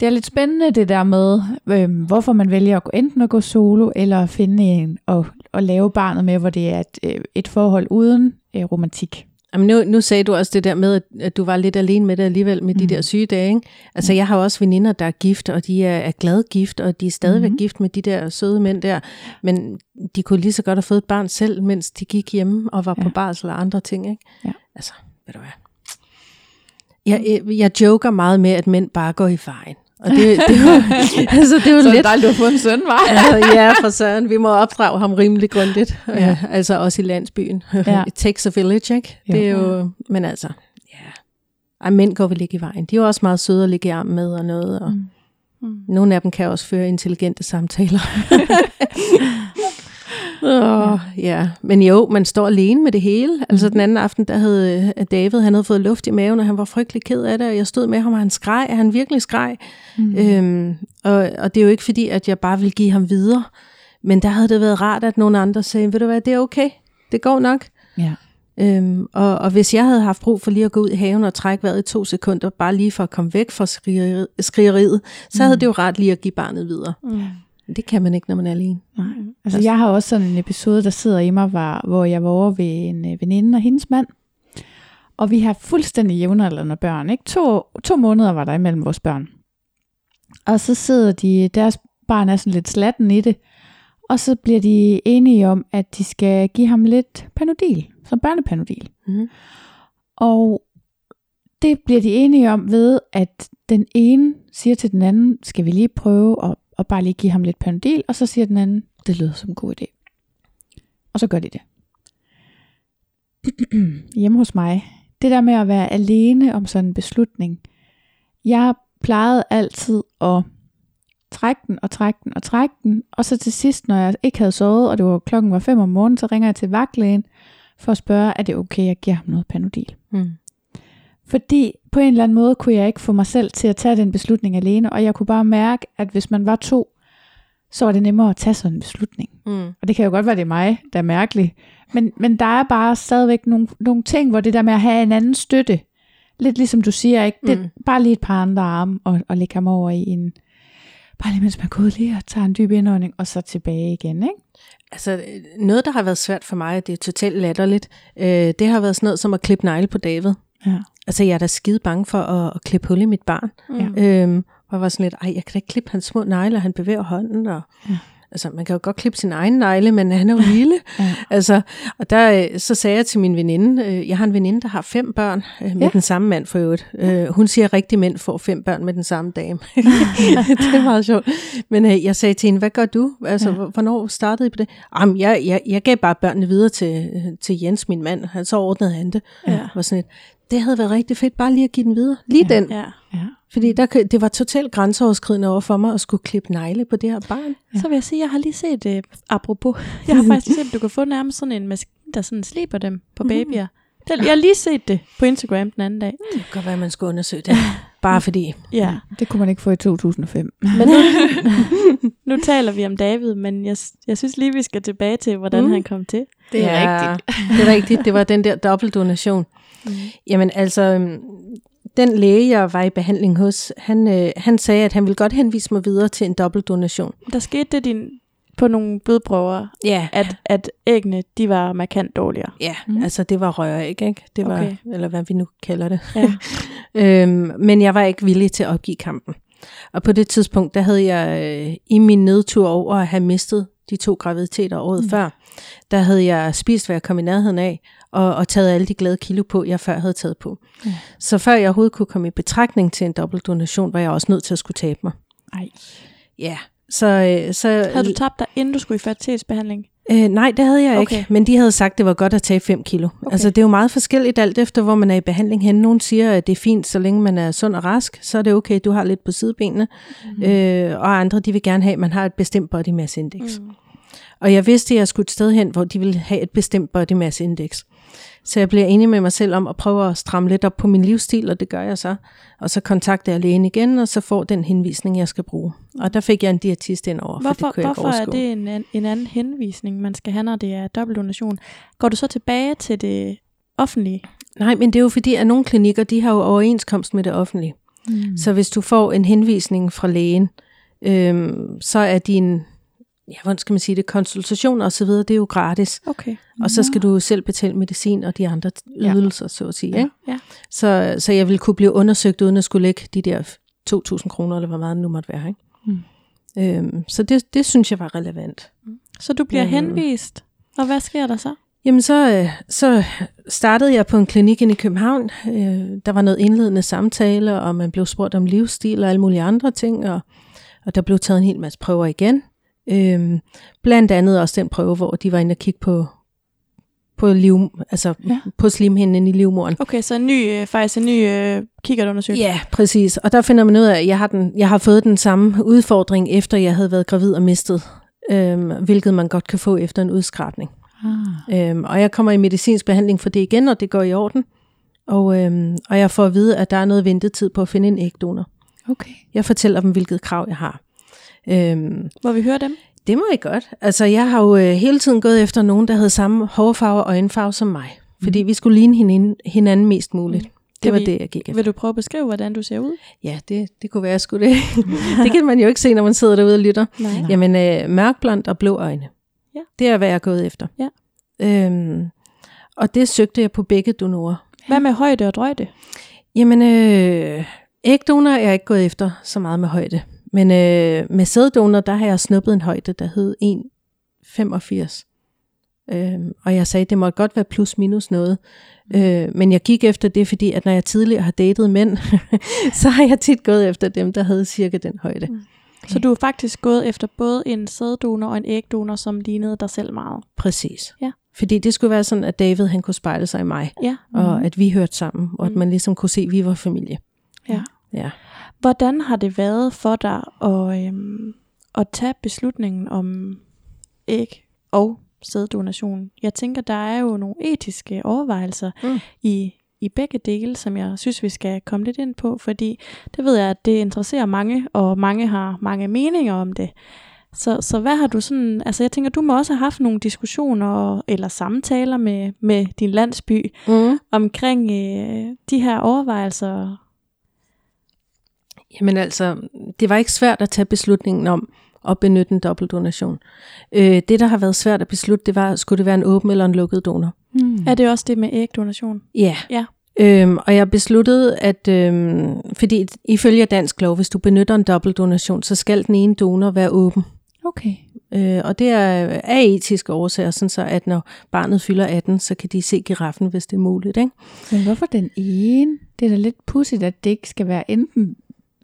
det er lidt spændende det der med, øhm, hvorfor man vælger at gå, enten at gå solo, eller at finde en og, og lave barnet med, hvor det er et, øh, et forhold uden øh, romantik. Jamen nu, nu sagde du også det der med, at, du var lidt alene med det alligevel med mm. de Mm. der sygedage. Ikke? Altså jeg har også veninder, der er gift, og de er, er glad gift, og de er stadigvæk mm. Gift med de der søde mænd der. Men de kunne lige så godt have fået et barn selv, mens de gik hjemme og var ja. på barsel og andre ting. Ikke? Ja. Altså, ved du hvad. Jeg, jeg, jeg joker meget med, at mænd bare går i vejen. Og det, det, er jo, altså, det jo Så lidt... dejligt, du har fået en søn, var? Altså, ja, for søren. Vi må opdrage ham rimelig grundigt. Ja. Ja. Altså også i landsbyen. Ja. It takes a village, ikke? Jo. Det er jo... Men altså, ja. Ej, mænd går vel ikke i vejen. De er jo også meget søde at ligge i arm med og noget. Og Mm. Mm. nogle af dem kan også føre intelligente samtaler. Oh, ja, men jo, man står alene med det hele. Altså den anden aften, der havde David, han havde fået luft i maven, og han var frygtelig ked af det, og jeg stod med ham, og han skreg, han virkelig skreg. Mm. Øhm, og, og det er jo ikke fordi, at jeg bare vil give ham videre, men der havde det været rart, at nogle andre sagde, ved du hvad, det er okay, det går nok. Ja. Øhm, og, og hvis jeg havde haft brug for lige at gå ud i haven og trække vejret i to sekunder, bare lige for at komme væk fra skrigeriet, skrigeriet så havde Mm. det jo ret lige at give barnet videre. Mm. Det kan man ikke, når man er alene. Nej. Altså, jeg har også sådan en episode, der sidder i mig, var, hvor jeg var over ved en øh, veninde og hendes mand. Og vi har fuldstændig jævnaldrende børn. Ikke? To, to måneder var der imellem vores børn. Og så sidder de, deres barn er sådan lidt slatten i det. Og så bliver de enige om, at de skal give ham lidt panodil, som børnepanodil. Mhm. Og det bliver de enige om ved, at den ene siger til den anden, skal vi lige prøve at, at bare lige give ham lidt panodil, og så siger den anden, det lyder som en god idé. Og så gør de det. Hjemme hos mig, det der med at være alene om sådan en beslutning, jeg plejede altid at trække den og trække den og trække den, og så til sidst, når jeg ikke havde sovet, og det var klokken var 5 om morgenen, så ringer jeg til vagtlægen for at spørge, er det okay, jeg giver ham noget panodil? Mm. Fordi på en eller anden måde kunne jeg ikke få mig selv til at tage den beslutning alene, og jeg kunne bare mærke, at hvis man var to, så var det nemmere at tage sådan en beslutning. Mm. Og det kan jo godt være, det er mig, der er mærkelig. Men, men der er bare stadigvæk nogle, nogle ting, hvor det der med at have en anden støtte, lidt ligesom du siger, ikke? Det, Mm. bare lige et par andre arme, og, og lægge ham over i en, bare lige mens man går ud lige og tager en dyb indånding, og så tilbage igen, ikke? Altså, noget, der har været svært for mig, det er totalt latterligt, øh, det har været sådan noget som at klippe negle på David. Ja. Altså, jeg er da skide bange for at, at klippe hul i mit barn. Mm. Øhm, og jeg var sådan lidt, ej, jeg kan da ikke klippe hans små negle, og han bevæger hånden. Og, Ja. altså man kan jo godt klippe sin egen negle, men han er jo lille. Ja. Altså, og der, øh, så sagde jeg til min veninde, øh, jeg har en veninde, der har fem børn øh, med Ja. den samme mand for øvrigt. Øh, hun siger, at rigtige mænd får fem børn med den samme dame. det er meget sjovt. Men øh, jeg sagde til hende, hvad gør du? Altså, Ja. hvornår startede I på det? Jamen, jeg, jeg, jeg gav bare børnene videre til, øh, til Jens, min mand. Han så ordnede han det. Ja. Var sådan et, det havde været rigtig fedt, bare lige at give den videre. Lige Ja. den. Ja. Ja. Fordi der, det var totalt grænseoverskridende over for mig at skulle klippe negle på det her barn. Ja. Så vil jeg sige, jeg har lige set, uh, apropos, jeg har faktisk set, at du kan få nærmest sådan en maskine, der sådan sliber dem på babyer. Det, jeg har lige set det på Instagram den anden dag. Det kan godt være, at man skal undersøge det. Bare fordi. Ja, Det kunne man ikke få i 2005. men nu, nu taler vi om David, men jeg, jeg synes lige, vi skal tilbage til, hvordan Mm. han kom til. Det er Ja, rigtigt. Det er rigtigt. Det var den der dobbeltdonation. Mm. Jamen altså, øhm, den læge, jeg var i behandling hos, han, øh, han sagde, at han ville godt henvise mig videre til en dobbeltdonation. Der skete det din, på nogle blodprøver, Ja, at, at æggene, de var markant dårligere. ja Mm. altså det var røræg, ikke? Det var, Okay. eller hvad vi nu kalder det. Ja. øhm, men jeg var ikke villig til at opgive kampen. Og på det tidspunkt, der havde jeg øh, i min nedtur over at have mistet de to graviditeter året mm. før, der havde jeg spist, hvad jeg kom i nærheden af, og, og taget alle de glade kilo på, jeg før havde taget på. Ja. Så før jeg overhovedet kunne komme i betragtning til en dobbeltdonation, var jeg også nødt til at skulle tabe mig. Ej. Ja, så... Øh, så Havde du tabt dig, inden du skulle i fertilitetsbehandling? Øh, nej, det havde jeg Okay. ikke, men de havde sagt, det var godt at tage 5 kilo. Okay. Altså, det er jo meget forskelligt alt efter, hvor man er i behandling hen. Nogle siger, at det er fint, så længe man er sund og rask, så er det okay, du har lidt på sidebenene. Mm. Øh, og andre, de vil gerne have, at man har et bestemt body mass index. Mm. Og jeg vidste, at jeg skulle et sted hen, hvor de ville have et bestemt body mass index. Så jeg bliver enig med mig selv om at prøve at stramme lidt op på min livsstil, og det gør jeg så. Og så kontakter jeg lægen igen, og så får den henvisning, jeg skal bruge. Og der fik jeg en diætist ind over, for Hvorfor, det kunne jeg hvorfor er overskue. det en, en anden henvisning, man skal have, når det er dobbeltdonation? Går du så tilbage til det offentlige? Nej, men det er jo fordi, at nogle klinikker, de har jo overenskomst med det offentlige. Mm. Så hvis du får en henvisning fra lægen, øhm, så er din, ja, hvordan skal man sige det, konsultationer osv., det er jo gratis. Okay. Og så skal du selv betale medicin og de andre Ja. ydelser, så at sige. Ja. Ikke? Ja. Så, så jeg vil kunne blive undersøgt, uden at skulle lægge de der 2.000 kroner, eller hvor meget det nu måtte være. Ikke? Mm. Øhm, så det, det synes jeg var relevant. Så du bliver Mm. henvist, og hvad sker der så? Jamen så, øh, så startede jeg på en klinik inde i København. Øh, Der var noget indledende samtale, og man blev spurgt om livsstil og alle mulige andre ting, og, og der blev taget en hel masse prøver igen. Øhm, Blandt andet også den prøve, hvor de var inde og kigge på, på, liv, altså Ja. på slimhinden inde i livmoderen. Okay, så en ny, øh, faktisk en ny øh, kikkertundersøgelse. Ja, præcis. Og der finder man ud af, at jeg har, den, jeg har fået den samme udfordring, efter jeg havde været gravid og mistet, øhm, hvilket man godt kan få efter en udskrabning. Ah. Øhm, og jeg kommer i medicinsk behandling for det igen, og det går i orden. Og, øhm, og jeg får at vide, at der er noget ventetid på at finde en ægdonor. Okay. Jeg fortæller dem, hvilket krav jeg har. Øhm, Må vi høre dem? det må I godt. Altså, jeg har jo øh, hele tiden gået efter nogen, der havde samme hårfarve og øjenfarve som mig. Fordi vi skulle ligne hinanden, hinanden mest muligt. Det Kan var vi- det, jeg gik efter. Vil du prøve at beskrive, hvordan du ser ud? Ja, det, det kunne være, skulle det. det kan man jo ikke se, når man sidder derude og lytter. Nej. Jamen, øh, mørkblond og blå øjne. Ja. Det er, hvad jeg er gået efter. Ja. Øhm, og det søgte jeg på begge donorer. Hvad med højde og drøjde? Jamen, øh, ægdonor er jeg ikke gået efter så meget med højde. Men øh, med sæddonor, der har jeg snuppet en højde, der hed 1,85. Øhm, og jeg sagde, det måtte godt være plus minus noget. Øh, men jeg gik efter det, fordi at når jeg tidligere har datet mænd, så har jeg tit gået efter dem, der havde cirka den højde. Så du er faktisk gået efter både en sæddonor og en ægdonor, som lignede dig selv meget. Præcis. Ja. Fordi det skulle være sådan, at David han kunne spejle sig i mig, Ja. og at vi hørte sammen, og at Mhm. man ligesom kunne se, at vi var familie. Ja. Ja. Hvordan har det været for dig at, øhm, at tage beslutningen om æg og sæddonation? Jeg tænker, der er jo nogle etiske overvejelser Mm. i, i begge dele, som jeg synes, vi skal komme lidt ind på, fordi det ved jeg, at det interesserer mange, og mange har mange meninger om det. Så, så hvad har du sådan, altså jeg tænker, du må også have haft nogle diskussioner eller samtaler med, med din landsby Mm. omkring øh, de her overvejelser. Jamen altså, det var ikke svært at tage beslutningen om at benytte en dobbeltdonation. Øh, det, der har været svært at beslutte, det var, skulle det være en åben eller en lukket donor? Mm. Er det også det med ægdonation? Ja. Ja. Øhm, og jeg besluttede, at øhm, fordi ifølge dansk lov, hvis du benytter en dobbeltdonation, så skal den ene donor være åben. Okay. Øh, og det er af etiske årsager, sådan så at når barnet fylder 18, så kan de se giraffen, hvis det er muligt. Ikke? Men hvorfor den ene? Det er da lidt pudsigt, at det ikke skal være enten,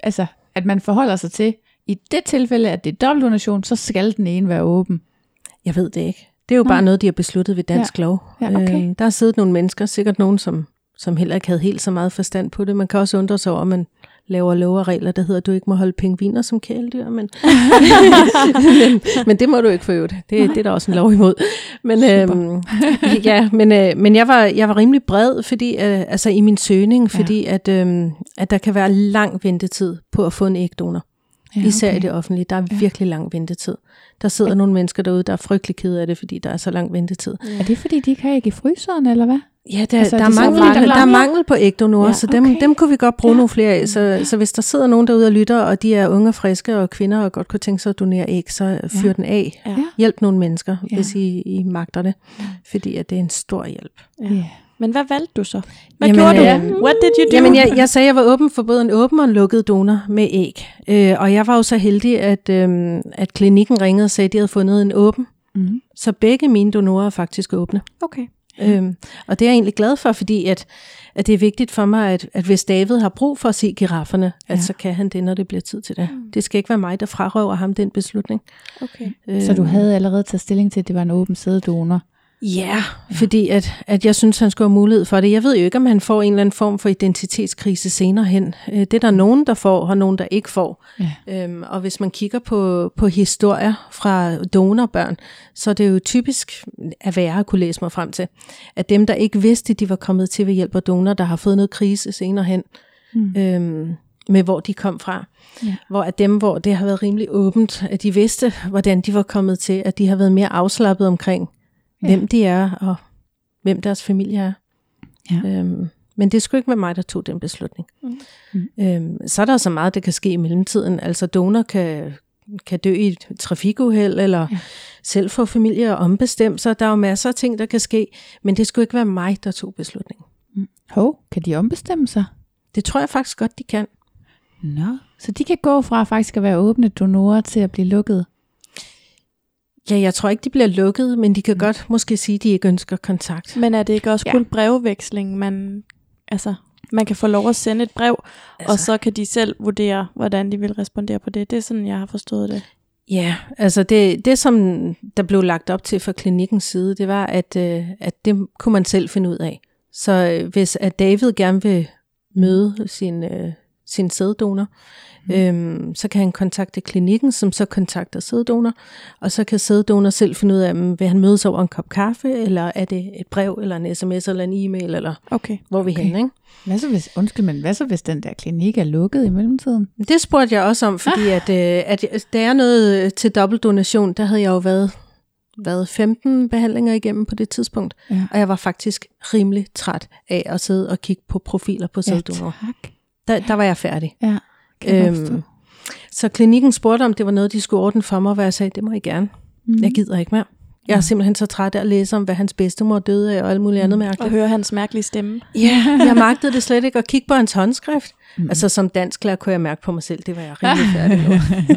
altså at man forholder sig til, i det tilfælde, at det er dobbeltdonation, så skal den ene være åben. Jeg ved det ikke. Det er jo Nej. bare noget, de har besluttet ved dansk Ja. lov. Ja, okay. Øh, der har siddet nogle mennesker, sikkert nogen, som, som heller ikke havde helt så meget forstand på det. Man kan også undre sig over, man laver lov og regler, der hedder, at du ikke må holde pingviner som kæledyr. Men, men, men det må du ikke få øvrigt. Det, det er der også en lov imod. Men, øhm, ja, men, øh, men jeg, var, jeg var rimelig bred fordi, øh, altså i min søgning, fordi at, øhm, at der kan være lang ventetid på at få en ægdonor. Ja, okay. Især i det offentlige. Der er Ja. virkelig lang ventetid. Der sidder nogle mennesker derude, der er frygtelig kede af det, fordi der er så lang ventetid. Er det fordi, de ikke har æg i fryseren, eller hvad? Ja, der, Altså, der, er mangel, fordi, der der, er mangel på ægdonorer, Ja, ja, så dem, okay. dem kunne vi godt bruge Ja. nogle flere af. Så, så hvis der sidder nogen derude og lytter, og de er unge og friske og kvinder, og godt kunne tænke sig at donere æg, så fyr Ja. den af. Ja. Hjælp nogle mennesker, Ja. hvis I, I magter det, fordi at det er en stor hjælp. Ja. Ja. Men hvad valgte du så? Hvad Jamen, gjorde du? øh, What did you do? Jamen, jeg, jeg sagde, at jeg var åben for både en åben og en lukket donor med æg. Øh, og jeg var jo så heldig, at, øh, at klinikken ringede og sagde, at de havde fundet en åben. Mm. Så begge mine donorer er faktisk åbne. Okay. Øhm, og det er jeg egentlig glad for, fordi at, at det er vigtigt for mig, at, at hvis David har brug for at se girafferne, ja. At så kan han det, når det bliver tid til det. Mm. Det skal ikke være mig, der frarøver ham den beslutning. Okay. Så du Øhm, havde allerede taget stilling til, at det var en åben sæddonor? Ja, fordi at, at jeg synes, han skulle have mulighed for det. Jeg ved jo ikke, om han får en eller anden form for identitetskrise senere hen. Øh, Det er der nogen, der får, og nogen, der ikke får. Ja. Øhm, og hvis man kigger på, på historier fra donorbørn, så er det jo typisk at være at kunne læse mig frem til, at dem, der ikke vidste, de var kommet til ved hjælp af donor, der har fået noget krise senere hen, Mm. øhm, med hvor de kom fra. Ja. Hvor at dem, hvor det har været rimelig åbent, at de vidste, hvordan de var kommet til, at de har været mere afslappet omkring, Ja. hvem de er, og hvem deres familie er. Ja. Øhm, men det skulle ikke være mig, der tog den beslutning. Mm. Mm. Øhm, så er der så meget, der kan ske i mellemtiden. Altså donor kan, kan dø i et trafikuheld, eller Ja. selv få familie og ombestemme sig. Der er jo masser af ting, der kan ske, men det skulle ikke være mig, der tog beslutningen. Hov, kan de ombestemme sig? Det tror jeg faktisk godt, de kan. Nå. Så de kan gå fra faktisk at være åbne donorer til at blive lukket? Ja, jeg tror ikke, de bliver lukket, men de kan mm. godt måske sige, at de ikke ønsker kontakt. Men er det ikke også Ja. kun brevveksling, man, altså, man kan få lov at sende et brev, altså. og så kan de selv vurdere, hvordan de vil respondere på det. Det er sådan, jeg har forstået det. Ja, altså det, det, som der blev lagt op til fra klinikkens side, det var, at, øh, at det kunne man selv finde ud af. Så øh, hvis at David gerne vil møde sin, øh, sin sæddonor, mm. Øhm, så kan han kontakte klinikken, som så kontakter sæddonor, og så kan sæddonor selv finde ud af, om vil han mødes over en kop kaffe, eller er det et brev, eller en sms, eller en e-mail, eller Okay. hvor vi Okay. henne, ikke? Hvad så hvis, undskyld, men hvad så hvis den der klinik er lukket i mellemtiden? Det spurgte jeg også om, fordi at, øh, at jeg- der er noget øh, til dobbeltdonation, der havde jeg jo været, været 15 behandlinger igennem på det tidspunkt, Ja. og jeg var faktisk rimelig træt af at sidde og kigge på profiler på sæddonorer. tak. Der, der var jeg færdig. Ja, Øhm, så klinikken spurgte, om det var noget, de skulle ordne for mig, hvor jeg sagde, det må I gerne. Mhm. Jeg gider ikke mere. Jeg er simpelthen så træt af at læse om, hvad hans bedstemor døde af, og alt muligt andet Og mærkeligt. høre hans mærkelige stemme. Ja, jeg magtede det slet ikke at kigge på hans håndskrift. Mm. Altså som dansklærer kunne jeg mærke på mig selv, det var jeg rimelig færdig med.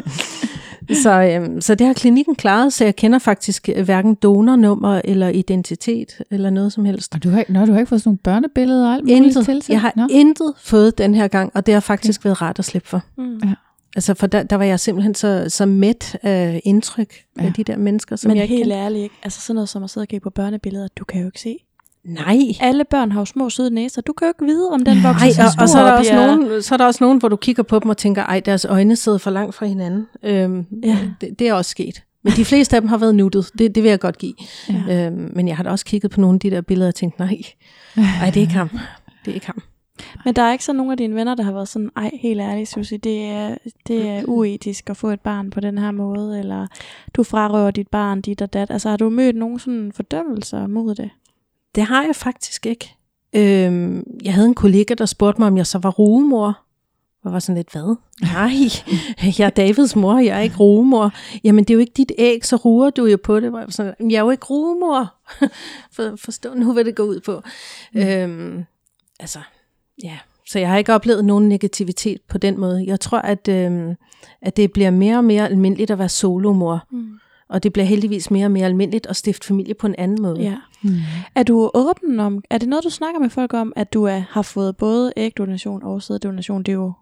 så, øhm, så det har klinikken klaret, så jeg kender faktisk øh, hverken donornummer eller identitet eller noget som helst. Og du har, ikke- nå, du har ikke fået sådan nogle børnebilleder og alt muligt Intet. til? Jeg har nå. intet fået den her gang, og det har faktisk okay. været rart at slippe for. Mm. Ja. Altså for der, der var jeg simpelthen så, så mæt af indtryk ja. Af de der mennesker, som Men jeg ikke helt ærligt, ikke? altså sådan noget som at sidde og kigge på børnebilleder, du kan jo ikke se. Nej. Alle børn har jo små søde næser. Du kan jo ikke vide, om den vokser Nej, og, og så, er der og også bliver- nogen, så er der også nogen, hvor du kigger på dem og tænker, ej, deres øjne sidder for langt fra hinanden. Øhm, Ja. ja. det, det er også sket. Men de fleste af dem har været nuttet, det, det vil jeg godt give. Ja. Øhm, men jeg har da også kigget på nogle af de der billeder og tænkt, nej, ej, det er ikke ham. Det er ikke ham. Men der er ikke så nogen af dine venner, der har været sådan, ej, helt ærligt, Susie, det er, det er uetisk at få et barn på den her måde, eller du frarøver dit barn, dit og dat. Altså har du mødt nogen sådan fordømmelser mod det? Det har jeg faktisk ikke. Øhm, jeg havde en kollega, der spurgte mig, om jeg så var rugemor. Og var sådan lidt, hvad? Nej, jeg er Davids mor, jeg er ikke rugemor. Jamen, det er jo ikke dit æg, så ruer du jo på det. Hvor jeg, var sådan, "Men jeg er jo ikke rugemor. For, forstå nu, hvad det går ud på. Mm. Øhm, altså, ja. Så jeg har ikke oplevet nogen negativitet på den måde. Jeg tror, at, øhm, at det bliver mere og mere almindeligt at være solomor. Mm. Og det bliver heldigvis mere og mere almindeligt at stifte familie på en anden måde. Ja. Mm. Er du åben om, er det noget, du snakker med folk om, at du er, har fået både ægdonation og sæddonation? Det er jo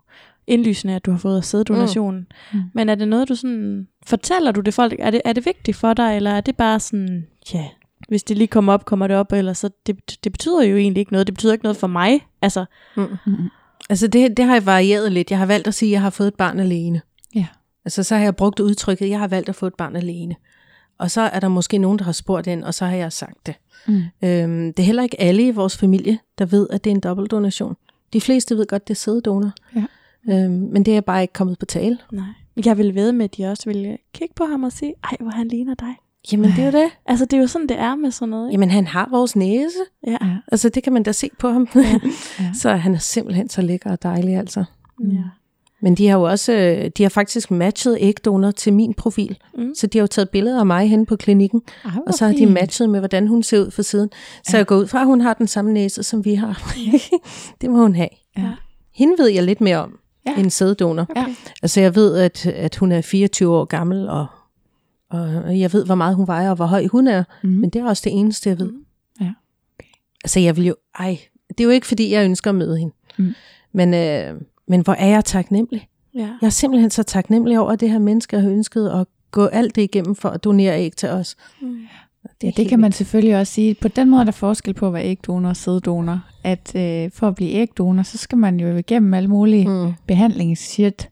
indlysende, at du har fået sæddonation. Mm. Mm. Men er det noget, du sådan, fortæller du det folk? Er det, er det vigtigt for dig, eller er det bare sådan, ja, hvis det lige kommer op, kommer det op, eller så, det, det betyder jo egentlig ikke noget. Det betyder ikke noget for mig. Altså, Mm. Mm. Altså det, det har jeg varieret lidt. Jeg har valgt at sige, at jeg har fået et barn alene. Ja. Altså så har jeg brugt udtrykket, jeg har valgt at få et barn alene. Og så er der måske nogen, der har spurgt ind, og så har jeg sagt det. Mm. Øhm, det er heller ikke alle i vores familie, der ved, at det er en dobbeltdonation. De fleste ved godt, det er sæddonor. Ja. Øhm, men det er bare ikke kommet på tale. nej. Jeg vil ved med, at de også vil kigge på ham og sige, ej, hvor han ligner dig. Jamen det er jo det. Altså, det er jo sådan, det er med sådan noget. Ikke? Jamen han har vores næse. Ja. Ja. Altså det kan man da se på ham. Ja. så han er simpelthen så lækker og dejlig altså. ja. Men de har jo også, øh, de har faktisk matchet ægdonor til min profil. Mm. Så de har jo taget billeder af mig henne på klinikken, Ej, hvor og så har de fint. matchet med, hvordan hun ser ud for siden. Så Ja. jeg går ud fra, at hun har den samme næse, som vi har. det må hun have. Ja. Hende ved jeg lidt mere om, Ja. end sæddonor. Ja. Altså jeg ved, at, at hun er 24 år gammel, og, og jeg ved, hvor meget hun vejer, og hvor høj hun er. Mm. Men det er også det eneste, jeg ved. Mm. Ja, okay. Altså jeg vil jo, ej, det er jo ikke, fordi jeg ønsker at møde hende. Mm. Men, øh, men hvor er jeg taknemmelig. Ja. Jeg er simpelthen så taknemmelig over, at det her menneske har ønsket at gå alt det igennem for at donere æg til os. Mm. Det, Ja, det kan man selvfølgelig også sige. På den måde er der forskel på at være ægdonor og sæddonor. At øh, for at blive ægdonor, så skal man jo igennem alle mulige mm. Behandlingsshit.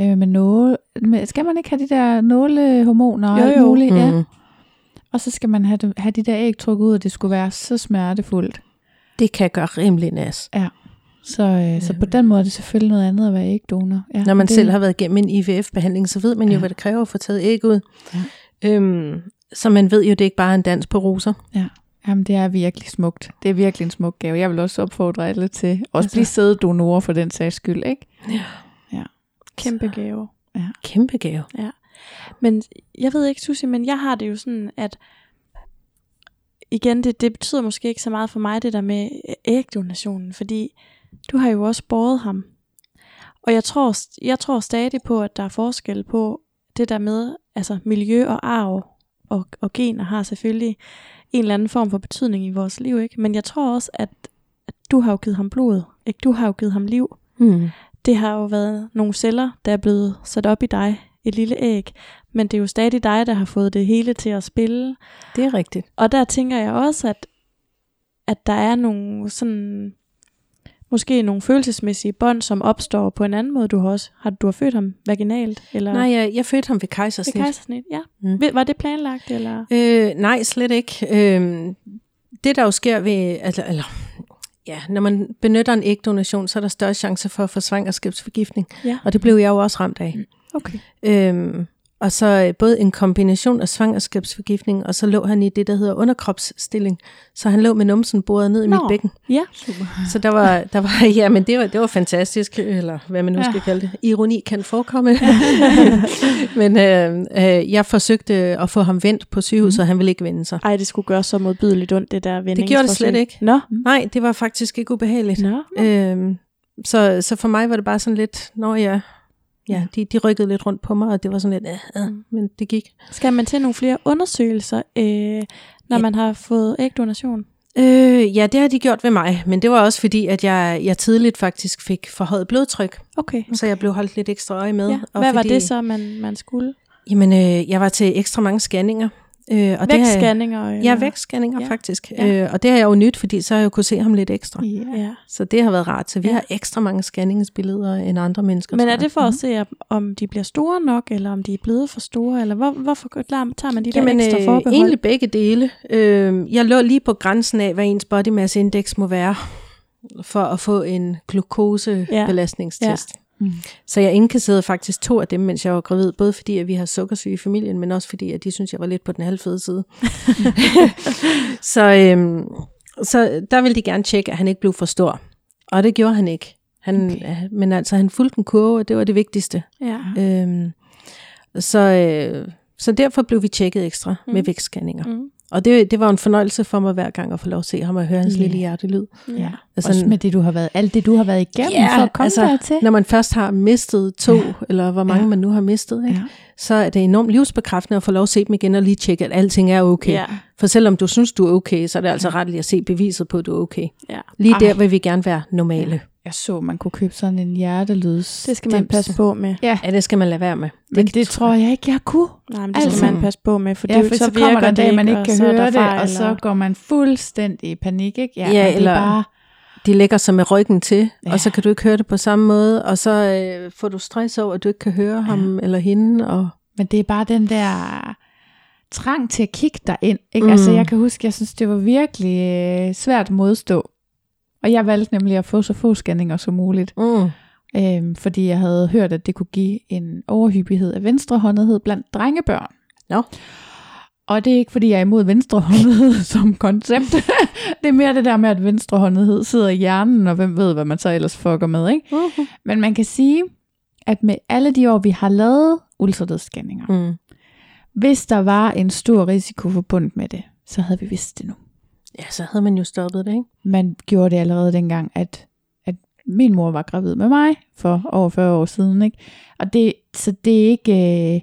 Øh, med nåle, med, skal man ikke have de der nålehormoner og Jo, alt jo. muligt? Ja. Mm. Og så skal man have, det, have de der æg trukket ud, og det skulle være så smertefuldt. Det kan gøre rimelig nas. Så, øh, så på den måde er det selvfølgelig noget andet at være ægdonor. Ja, Når man det, selv har været igennem en IVF-behandling, så ved man jo, Ja. hvad det kræver at få taget æg ud. Ja. Øhm, så man ved jo, det er ikke bare er en dans på roser. Jamen, det er virkelig smukt. Det er virkelig en smuk gave. Jeg vil også opfordre alle til også Altså- blive sæddonorer for den sags skyld, ikke? Kæmpe gave. Kæmpe gave. Men jeg ved ikke, Susie, men jeg har det jo sådan, at igen, det, det betyder måske ikke så meget for mig, det der med ægdonationen, fordi du har jo også båret ham. Og jeg tror, jeg tror stadig på, at der er forskel på det der med, altså miljø og arv og, og gener har selvfølgelig en eller anden form for betydning i vores liv, ikke? Men jeg tror også, at, at du har jo givet ham blod, ikke? Du har jo givet ham liv. Mm. Det har jo været nogle celler, der er blevet sat op i dig, et lille æg, men det er jo stadig dig, der har fået det hele til at spille. Det er rigtigt. Og der tænker jeg også, at, at der er nogle sådan, måske nogle følelsesmæssige bånd, som opstår på en anden måde. Du har også, har du har født ham vaginalt? Eller Nej, jeg, jeg fødte ham ved ved kejsersnit. kejsersnit? Ja. Mm. Mm. Var det planlagt? Eller? Øh, nej, slet ikke. Øh, det der jo sker ved, altså, eller, ja, når man benytter en ægdonation, så er der større chance for at få svangerskabsforgiftning. Ja. Og det blev jeg jo også ramt af. Okay. Øhm, og så øh, både en kombination af svangerskabsforgiftning, og så lå han i det, der hedder underkropsstilling. Så han lå med numsen boret ned i Nå. mit bækken. Ja. Super. Så der var, der var ja, men det var, det var fantastisk, eller hvad man nu skal kalde det. Ironi kan forekomme. men øh, øh, jeg forsøgte at få ham vendt på sygehuset, og han ville ikke vende sig. Ej, det skulle gøre så modbydeligt ondt, det der Det gjorde det slet ikke. Nå. Nej, det var faktisk ikke ubehageligt. Nå. Øhm, så, så for mig var det bare sådan lidt, når jeg, ja, de, de rykkede lidt rundt på mig, og det var sådan lidt, øh, øh, men det gik. Skal man til nogle flere undersøgelser, øh, når Ja. man har fået ægdonation? Øh, ja, det har de gjort ved mig, men det var også fordi, at jeg, jeg tidligt faktisk fik forhøjet blodtryk, Okay. okay. så jeg blev holdt lidt ekstra øje med. Ja. og Hvad var fordi, det så, man, man skulle? Jamen, øh, jeg var til ekstra mange scanninger. Øh, og det har jeg-? Ja, vækstscanninger Ja. faktisk. Ja. Øh, og det har jeg jo nyt, fordi så har jeg jo kunne se ham lidt ekstra. Ja. Så det har været rart. Så vi Ja. har ekstra mange scanningsbilleder end andre mennesker. Men er det for at se, om- de bliver store nok, eller om de er blevet for store, eller hvor, hvorfor tager man de der Jamen, ekstra øh, forbehold? egentlig begge dele. Øh, jeg lå lige på grænsen af, hvad ens body mass index må være, for at få en glukosebelastningstest. Ja. Mm. Så jeg indkasserede faktisk to af dem, mens jeg var gravid, både fordi, at vi har sukkersyge i familien, men også fordi, at de synes, jeg var lidt på den halvfede side. så, øhm, så der ville de gerne tjekke, at han ikke blev for stor. Og det gjorde han ikke. Han, Okay. Men altså, han fulgte en kurve, og det var det vigtigste. Ja. Øhm, så, øh, så derfor blev vi tjekket ekstra mm. med vækstscanninger. Mm. Og det, det var en fornøjelse for mig hver gang at få lov at se ham og høre hans Ja. lille hjertelyd. Ja. Altså, Også med det, du har været, alt det, du har været igennem Ja, for at komme altså, dertil. Når man først har mistet to, Ja. ja. eller hvor mange Ja. ja. man nu har mistet, ikke? Ja. så er det enormt livsbekræftende at få lov at se dem igen og lige tjekke, at alting er okay. Ja. For selvom du synes, du er okay, så er det altså ret lige at se beviset på, at du er okay. ja. Lige Ej. der vil vi gerne være normale. Jeg så, man kunne købe sådan en hjertelyds. Det skal man passe på med. Ja, Ja, det skal man lade være med. men det tror jeg ikke, jeg kunne. Nej, men det skal Altså. man passe på med, for, Ja, det, for så, så, så kommer der en dag, man det ikke kan høre det, og så går man fuldstændig i panik, ikke? Ja, det er eller- bare, De lægger sig med ryggen til, Ja. og så kan du ikke høre det på samme måde, og så øh, får du stress over, at du ikke kan høre ja. ham eller hende. Og, men det er bare den der trang til at kigge dig ind. Ikke? Mm. Altså, jeg kan huske, jeg synes, det var virkelig øh, svært at modstå. Og jeg valgte nemlig at få så få scanninger som muligt. mm, Øhm, fordi jeg havde hørt, at det kunne give en overhyppighed af venstrehåndethed blandt drengebørn. Nå. Og det er ikke, fordi jeg er imod venstrehåndethed som koncept. det er mere det der med, at venstrehåndethed sidder i hjernen, og hvem ved, hvad man så ellers fucker med. Ikke? mm, Men man kan sige, at med alle de år, vi har lavet ultralydsscanninger, mm. hvis der var en stor risiko forbundet med det, så havde vi vidst det nu. Ja, så havde man jo stoppet det, ikke? Man gjorde det allerede dengang, at, at min mor var gravid med mig for over 40 år siden. Ikke? Og det, så det er ikke... Øh,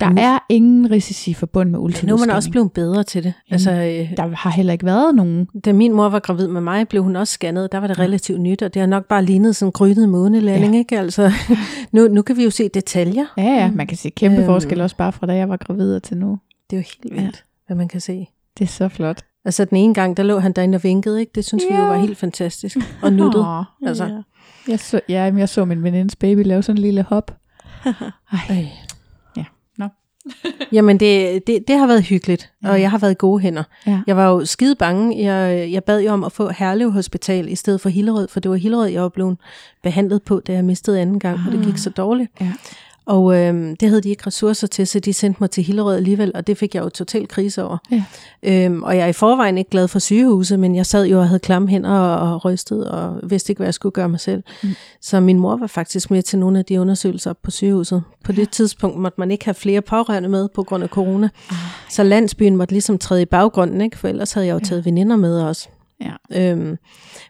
der er ingen risici forbundet med ultralydsscanning. nu er man også blevet bedre til det. Altså, øh, Der har heller ikke været nogen. da min mor var gravid med mig, blev hun også scannet. Der var det relativt nyt, og det har nok bare lignet sådan en grynet månelanding, ja. ikke? Altså, nu, nu kan vi jo se detaljer. Ja, ja, man kan se kæmpe Øhm. forskel også bare fra da jeg var gravid og til nu. Det er jo helt vildt, ja. hvad man kan se. Det er så flot. Altså den ene gang, der lå han derinde og vinkede, ikke? Det synes ja. vi jo var helt fantastisk. Og nuttet. Åh, Altså. Ja. jeg, så, ja, men jeg så min venindes baby lave sådan en lille hop. Ej. Ja, nå. Jamen, det, det, det har været hyggeligt, Ja. og jeg har været i gode hænder. Ja. Jeg var jo skide bange. Jeg, jeg bad jo om at få Herlev Hospital i stedet for Hillerød, for det var Hillerød, jeg var blevet behandlet på, da jeg mistede anden gang, og det gik så dårligt. Ja. Og øhm, det havde de ikke ressourcer til, så de sendte mig til Hillerød alligevel, og det fik jeg jo total krise over. Ja. Øhm, og jeg er i forvejen ikke glad for sygehuset, men jeg sad jo og havde klamme hænder og, og rystet, og vidste ikke, hvad jeg skulle gøre mig selv. Mm. Så min mor var faktisk med til nogle af de undersøgelser op på sygehuset. På det tidspunkt måtte man ikke have flere pårørende med på grund af corona. Ah. Så landsbyen måtte ligesom træde i baggrunden, ikke? for ellers havde jeg jo taget veninder med også. Ja. Øhm,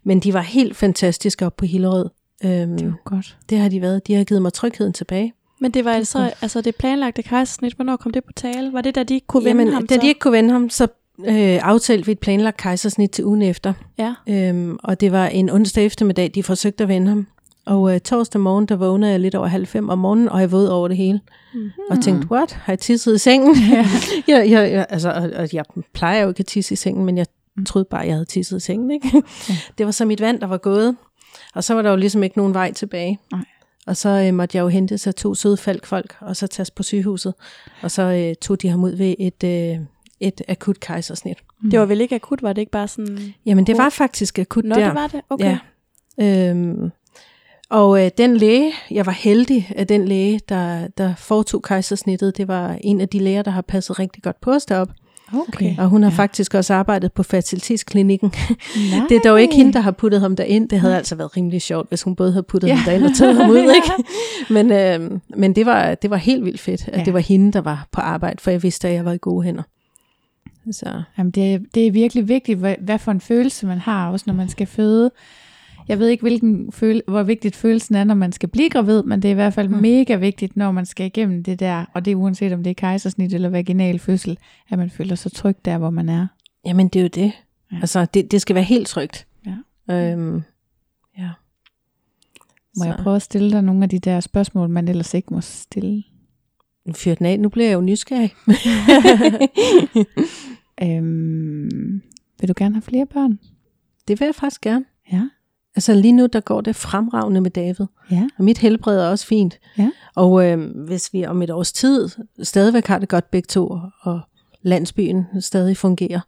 men de var helt fantastiske op på Hillerød. Øhm, Det var godt. det har de været. De har givet mig trygheden tilbage. Men det var altså, altså det planlagte kejsersnit. Hvornår kom det på tale? Var det, da de ikke kunne vende Jamen, ham da så? de ikke kunne vende ham, så øh, aftalte vi et planlagt kejsersnit til ugen efter. Ja. Øhm, og det var en onsdag eftermiddag, de forsøgte at vende ham. Og øh, torsdag morgen, der vågnede jeg lidt over halv fem om morgenen, og jeg våd over det hele. Mm-hmm. Og tænkte, what? Har jeg tisset i sengen? jeg, jeg, jeg, altså, og, og jeg plejer jo ikke at tisse i sengen, men jeg troede bare, jeg havde tisset i sengen. Ikke? det var så mit vand, der var gået. Og så var der jo ligesom ikke nogen vej tilbage. Nej. Og så øh, måtte jeg jo hente sig to søde falkfolk, og så tages på sygehuset. Og så øh, tog de ham ud ved et, øh, et akut kejsersnit. Det var vel ikke akut, var det ikke bare sådan... Jamen, det var faktisk akut Nå, der. det var det? Okay. Ja. Øhm, og øh, den læge, jeg var heldig, at den læge, der, der foretog kejsersnittet, det var en af de læger, der har passet rigtig godt på os deroppe. Okay. Og hun har Ja. faktisk også arbejdet på fertilitetsklinikken. Nej. Det er dog ikke hende, der har puttet ham derind. Det havde altså været rimelig sjovt, hvis hun både havde puttet Ja. ham derind og taget ham ud. Ikke? Men, øh, men det, var, det var helt vildt fedt, at Ja. ja. det var hende, der var på arbejde, for jeg vidste, at jeg var i gode hænder. Så. Jamen, det, er, det er virkelig vigtigt, hvad, hvad for en følelse man har, også når man skal føde. Jeg ved ikke, hvilken føle, hvor vigtigt følelsen er, når man skal blive gravid, men det er i hvert fald mm. Mega vigtigt, når man skal igennem det der, og det er uanset om det er kejsersnit eller vaginal fødsel, at man føler sig tryg der, hvor man er. Jamen, det er jo det. Ja. Altså, det, det skal være helt trygt. Ja. Øhm, ja. Må jeg prøve at stille dig nogle af de der spørgsmål, man ellers ikke må stille? Fyr den af. Nu bliver jeg jo nysgerrig. Øhm, vil du gerne have flere børn? det vil jeg faktisk gerne. Ja. Altså lige nu, der går det fremragende med David. Ja. Og mit helbred er også fint. Ja. Og øh, hvis vi om et års tid stadigvæk har det godt begge to, og landsbyen stadig fungerer,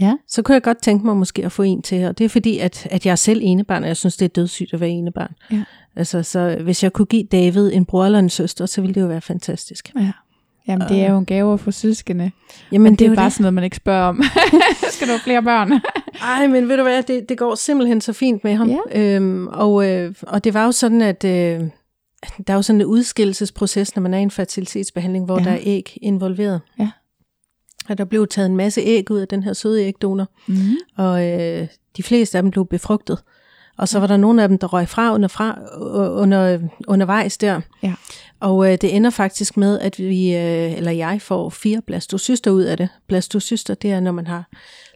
Ja. så kunne jeg godt tænke mig måske at få en til. Og det er fordi, at, at jeg er selv enebarn, og jeg synes, det er dødssygt at være enebarn. Ja. Altså, så hvis jeg kunne give David en bror eller en søster, så ville det jo være fantastisk. ja. Jamen, det er jo en gave at få søskende. Jamen, Men det er jo bare sådan noget, man ikke spørger om. skal du have flere børn? Ej, men ved du hvad, det, det går simpelthen så fint med ham. Ja. Øhm, og, øh, og det var jo sådan, at øh, der er jo sådan en udskillelsesproces, når man er i en fertilitetsbehandling, hvor Ja. der er æg involveret. Ja. at der blev taget en masse æg ud af den her søde ægdonor, Mm. og øh, de fleste af dem blev befrugtet. Og så var der nogle af dem, der røg fra, under, fra under, undervejs der. Ja. Og øh, det ender faktisk med, at vi, øh, eller jeg får fire blastocyster ud af det. Blastocyster, det er, når man har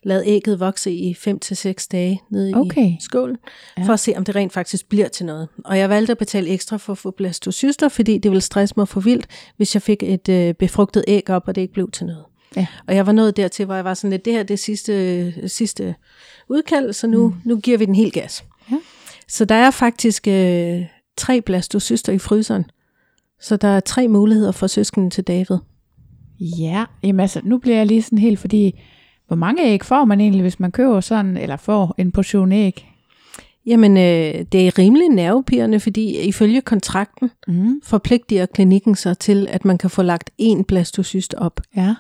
lavet ægget vokse i 5-6 dage nede Okay. i skålen, Ja. ja. for at se, om det rent faktisk bliver til noget. Og jeg valgte at betale ekstra for at få blastocyster, fordi det ville stresse mig for vildt, hvis jeg fik et øh, befrugtet æg op, og det ikke blev til noget. Ja. Og jeg var nået dertil, hvor jeg var sådan lidt, det her det er sidste, sidste udkald, så nu, mm. nu giver vi den helt gas. Så der er faktisk øh, tre blastocyster i fryseren. Så der er tre muligheder for søskende til David. Ja, jamen altså, nu bliver jeg lige sådan helt, fordi hvor mange æg får man egentlig, hvis man køber sådan, eller får en portion æg? Jamen, øh, det er rimelig nervepirrende, fordi ifølge kontrakten Mm. forpligter klinikken sig til, at man kan få lagt én blastocyst op. Ja,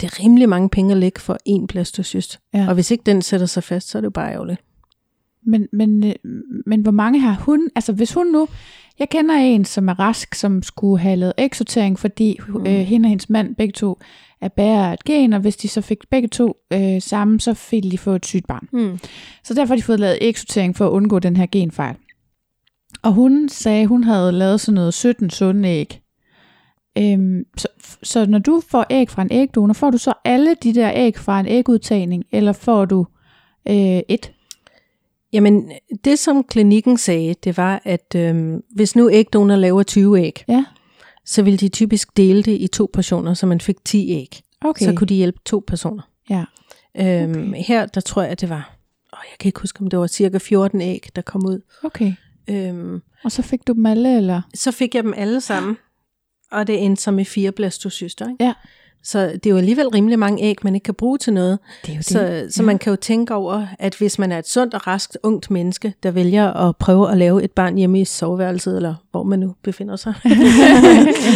Det er rimelig mange penge at lægge for én blastocyst. Ja. Og hvis ikke den sætter sig fast, så er det jo bare ærgerligt. Men, men, øh, men hvor mange har hun, altså hvis hun nu, jeg kender en, som er rask, som skulle have lavet eksortering, fordi mm. øh, hende og hendes mand begge to er bærer af et gen, og hvis de så fik begge to øh, sammen, så fik de fået et sygt barn. Hmm. Så derfor har de fået lavet eksortering for at undgå den her genfejl. Og hun sagde, hun havde lavet sådan noget 17 sunde æg. Øhm, så, så når du får æg fra en ægdonor, får du så alle de der æg fra en ægudtagning, eller får du øh, et? Jamen, det som klinikken sagde, det var, at øhm, hvis nu ægdonor laver 20 æg, Ja, så ville de typisk dele det i to portioner, så man fik 10 æg. okay. Så kunne de hjælpe to personer. Ja. Øhm, Okay. Her, der tror jeg, at det var, åh, jeg kan ikke huske, om det var cirka 14 æg, der kom ud. Okay. Øhm, Og så fik du dem alle, eller? så fik jeg dem alle sammen, og det endte så med fire blastocyster. Ikke? Ja. Så det er jo alligevel rimelig mange æg, man ikke kan bruge til noget. Det er jo Så, så Ja. man kan jo tænke over, at hvis man er et sundt og raskt ungt menneske, der vælger at prøve at lave et barn hjemme i soveværelset, eller hvor man nu befinder sig,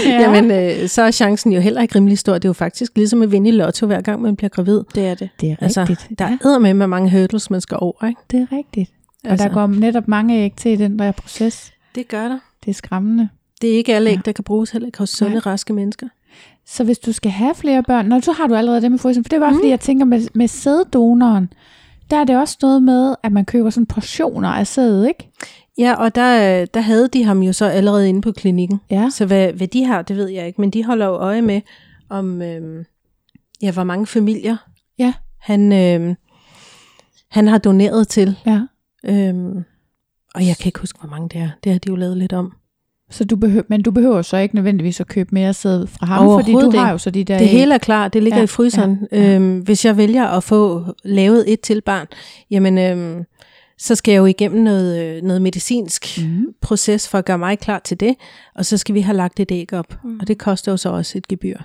ja. jamen øh, så er chancen jo heller ikke rimelig stor. Det er jo faktisk ligesom at vinde i lotto, hver gang man bliver gravid. Det er det. det er Altså, rigtigt. der er med med mange hurdles, man skal over. Ikke? det er rigtigt. Og Altså, der går netop mange æg til i den der proces. Det gør der. Det er skræmmende. Det er ikke alle æg, der kan bruges heller ikke hos sunde, Nej. raske mennesker. Så hvis du skal have flere børn, når så har du allerede dem i fryseren, for det var Mm. fordi, jeg tænker med, med sæddonoren, der er det også noget med, at man køber sådan portioner af sæd, ikke? Ja, og der, der havde de ham jo så allerede inde på klinikken. Ja. Så hvad, hvad de har, det ved jeg ikke, men de holder jo øje med, om øhm, ja, hvor mange familier Ja. han, øhm, han har doneret til. Ja. Øhm, og jeg kan ikke huske, hvor mange det er. Det har de jo lavet lidt om. Så du behøver, men du behøver så ikke nødvendigvis at købe mere sæd fra ham, fordi du har jo så de der Det hele er klar, det ligger Ja, ja, i fryseren. ja, Ja, ja. ja. Øhm, hvis jeg vælger at få lavet et til barn, jamen, øhm, så skal jeg jo igennem noget, øh, noget medicinsk Mhm. proces for at gøre mig klar til det, og så skal vi have lagt et æg op, Mm. og det koster jo så også et gebyr.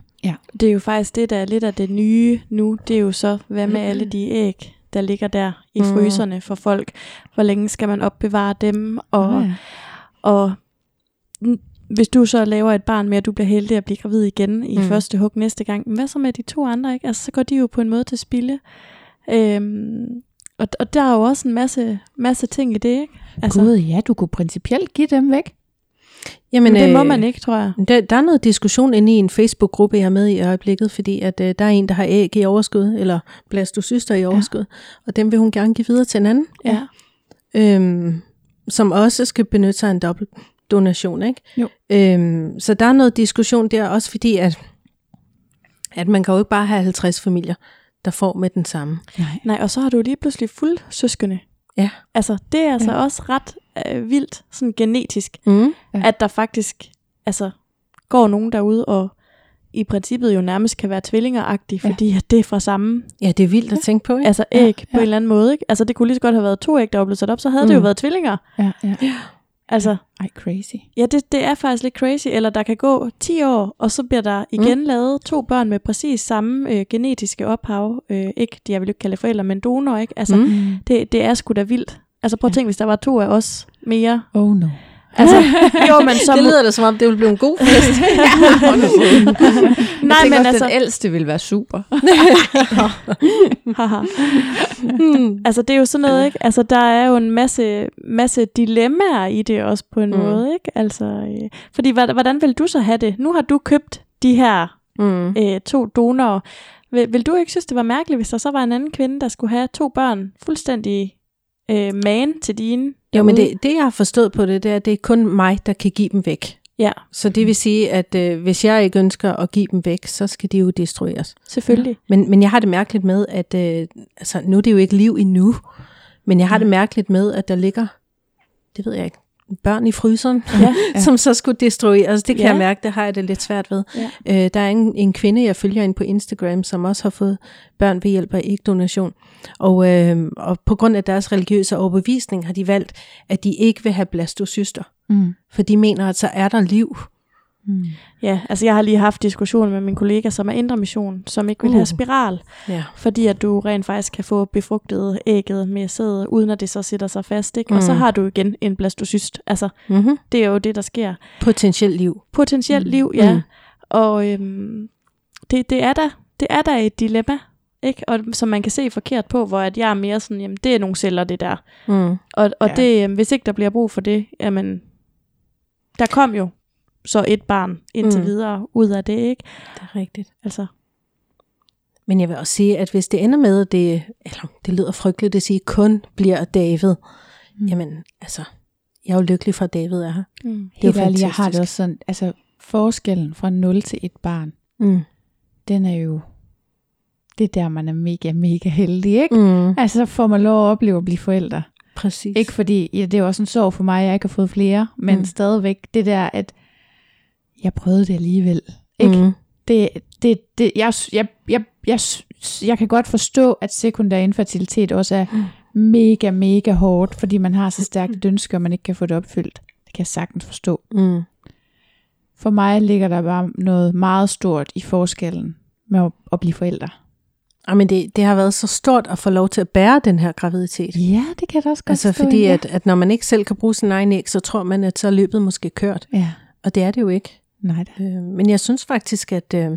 Det er jo faktisk det, der er lidt af det nye nu. Det er jo så, hvad med alle de æg, der ligger der i Mm. fryserne for folk. Hvor længe skal man opbevare dem? Og, ja. og hvis du så laver et barn med, at du bliver heldig at blive gravid igen i mm. Første hug næste gang, men hvad så med de to andre? Ikke? Altså, så går de jo på en måde til spilde. Øhm, og, og der er jo også en masse, masse ting i det, ikke? Altså, Gud, ja, du kunne principielt give dem væk. Jamen, men det må øh, man ikke, tror jeg. Der, der er noget diskussion inde i en Facebook-gruppe, jeg er med i i øjeblikket, fordi at, øh, der er en, der har æg i overskud, eller blastocyster i overskud, ja. og dem vil hun gerne give videre til en anden, Ja. øhm, som også skal benytte sig af en dobbelt donation. Ikke? Jo. Øhm, så der er noget diskussion der, også fordi, at, at man kan jo ikke bare have 50 familier, der får med den samme. Nej. Nej, og så har du lige pludselig fuld søskende. Ja. Altså, det er altså Ja. også ret øh, vildt, sådan genetisk, Mm. Ja. at der faktisk altså, går nogen derude og i princippet jo nærmest kan være tvillingeragtige, Ja. fordi at det er fra samme Ja, det er vildt at tænke på, ikke? altså æg ja, på ja. en eller anden måde. Ikke? Altså, det kunne lige så godt have været to æg, der var blevet sat op, så havde mm. det jo været tvillinger. Ja, ja. Altså, Ej, crazy. ja, det, det er faktisk lidt crazy. Eller der kan gå 10 år, og så bliver der igen mm. lavet to børn med præcis samme øh, genetiske ophav. Øh, ikke, jeg vil ikke kalde forældre, men donor, ikke? Altså. Mm. det, det er sgu da vildt. Altså prøv at Ja. tænke, hvis der var to af os mere. Oh no. Altså, jo, men som... det lyder da som om, det ville blive en god fest. Nej, jeg men også, altså... den ældste ville være super. Haha. Hmm. altså, det er jo sådan noget, ikke? Altså, der er jo en masse, masse dilemmaer i det også på en mm. Måde, ikke? Altså, øh, fordi, hvad- hvordan vil du så have det? Nu har du købt de her Mm. øh, to donorer. Vil, vil du ikke synes, det var mærkeligt, hvis der så var en anden kvinde, der skulle have to børn, fuldstændig øh, man til dine? Jo, men det, det jeg har forstået på det, det er, at det er kun mig, der kan give dem væk. Ja, Så det vil sige, at øh, hvis jeg ikke ønsker at give dem væk, så skal de jo destrueres. selvfølgelig. Men, men jeg har det mærkeligt med, at øh, altså, nu er det jo ikke liv endnu, men jeg har det mærkeligt med, at der ligger, det ved jeg ikke, børn i fryseren, Ja, ja. som så skulle destrueres. Det kan Ja. jeg mærke, det har jeg det lidt svært ved. Ja. Øh, der er en, en kvinde, jeg følger ind på Instagram, som også har fået børn ved hjælp af ægdonation. Og, øh, og på grund af deres religiøse overbevisning har de valgt, at de ikke vil have blastocyster. Mm. For de mener, at så er der liv. Mm. Ja, altså jeg har lige haft diskussioner med min kollega, som er indre mission, som ikke vil Uh. have spiral, Ja. fordi at du rent faktisk kan få befrugtet ægget med sæd, uden at det så sætter sig fast, ikke? Og så Mm. har du igen en blastocyst. Altså, Mm-hmm. det er jo det, der sker. Potentielt liv. Potentielt Mm. liv, ja. Mm. Og øhm, det, det, er da, det er da et dilemma, ikke? Og som man kan se forkert på, hvor at jeg er mere sådan, jamen det er nogle celler, det der. Mm. Og, og Ja. det, øhm, hvis ikke der bliver brug for det, jamen, der kom jo så et barn indtil Mm. videre ud af det, ikke? Det er rigtigt. Altså, Men jeg vil også sige, at hvis det ender med, at det, eller det lyder frygteligt at sige, kun bliver David, Mm. jamen altså, jeg er jo lykkelig for, at David er her. mm. Det er jo Helt ærligt, jeg har det også sådan, altså forskellen fra 0 til et barn, Mm. den er jo, det er der, man er mega, mega heldig, ikke? Mm. Altså, så får man lov at opleve at blive forældre. Præcis. Ikke fordi, ja, det er jo også en sorg for mig, at jeg ikke har fået flere, men mm. stadigvæk det der, at jeg prøvede det alligevel. Ikke? Mm. Det, det, det, jeg, jeg, jeg, jeg, jeg kan godt forstå, at sekundær infertilitet også er Mm. mega, mega hårdt, fordi man har så stærkt et ønske, og man ikke kan få det opfyldt. Det kan jeg sagtens forstå. Mm. For mig ligger der bare noget meget stort i forskellen med at, at blive forældre. Jamen det, det har været så stort at få lov til at bære den her graviditet. Ja, det kan jeg da også godt Altså forstå, fordi, ja. at, at når man ikke selv kan bruge sin egen æg, så tror man, at så er løbet måske kørt. Ja, Og det er det jo ikke. Nej da. Øh, men jeg synes faktisk, at, øh,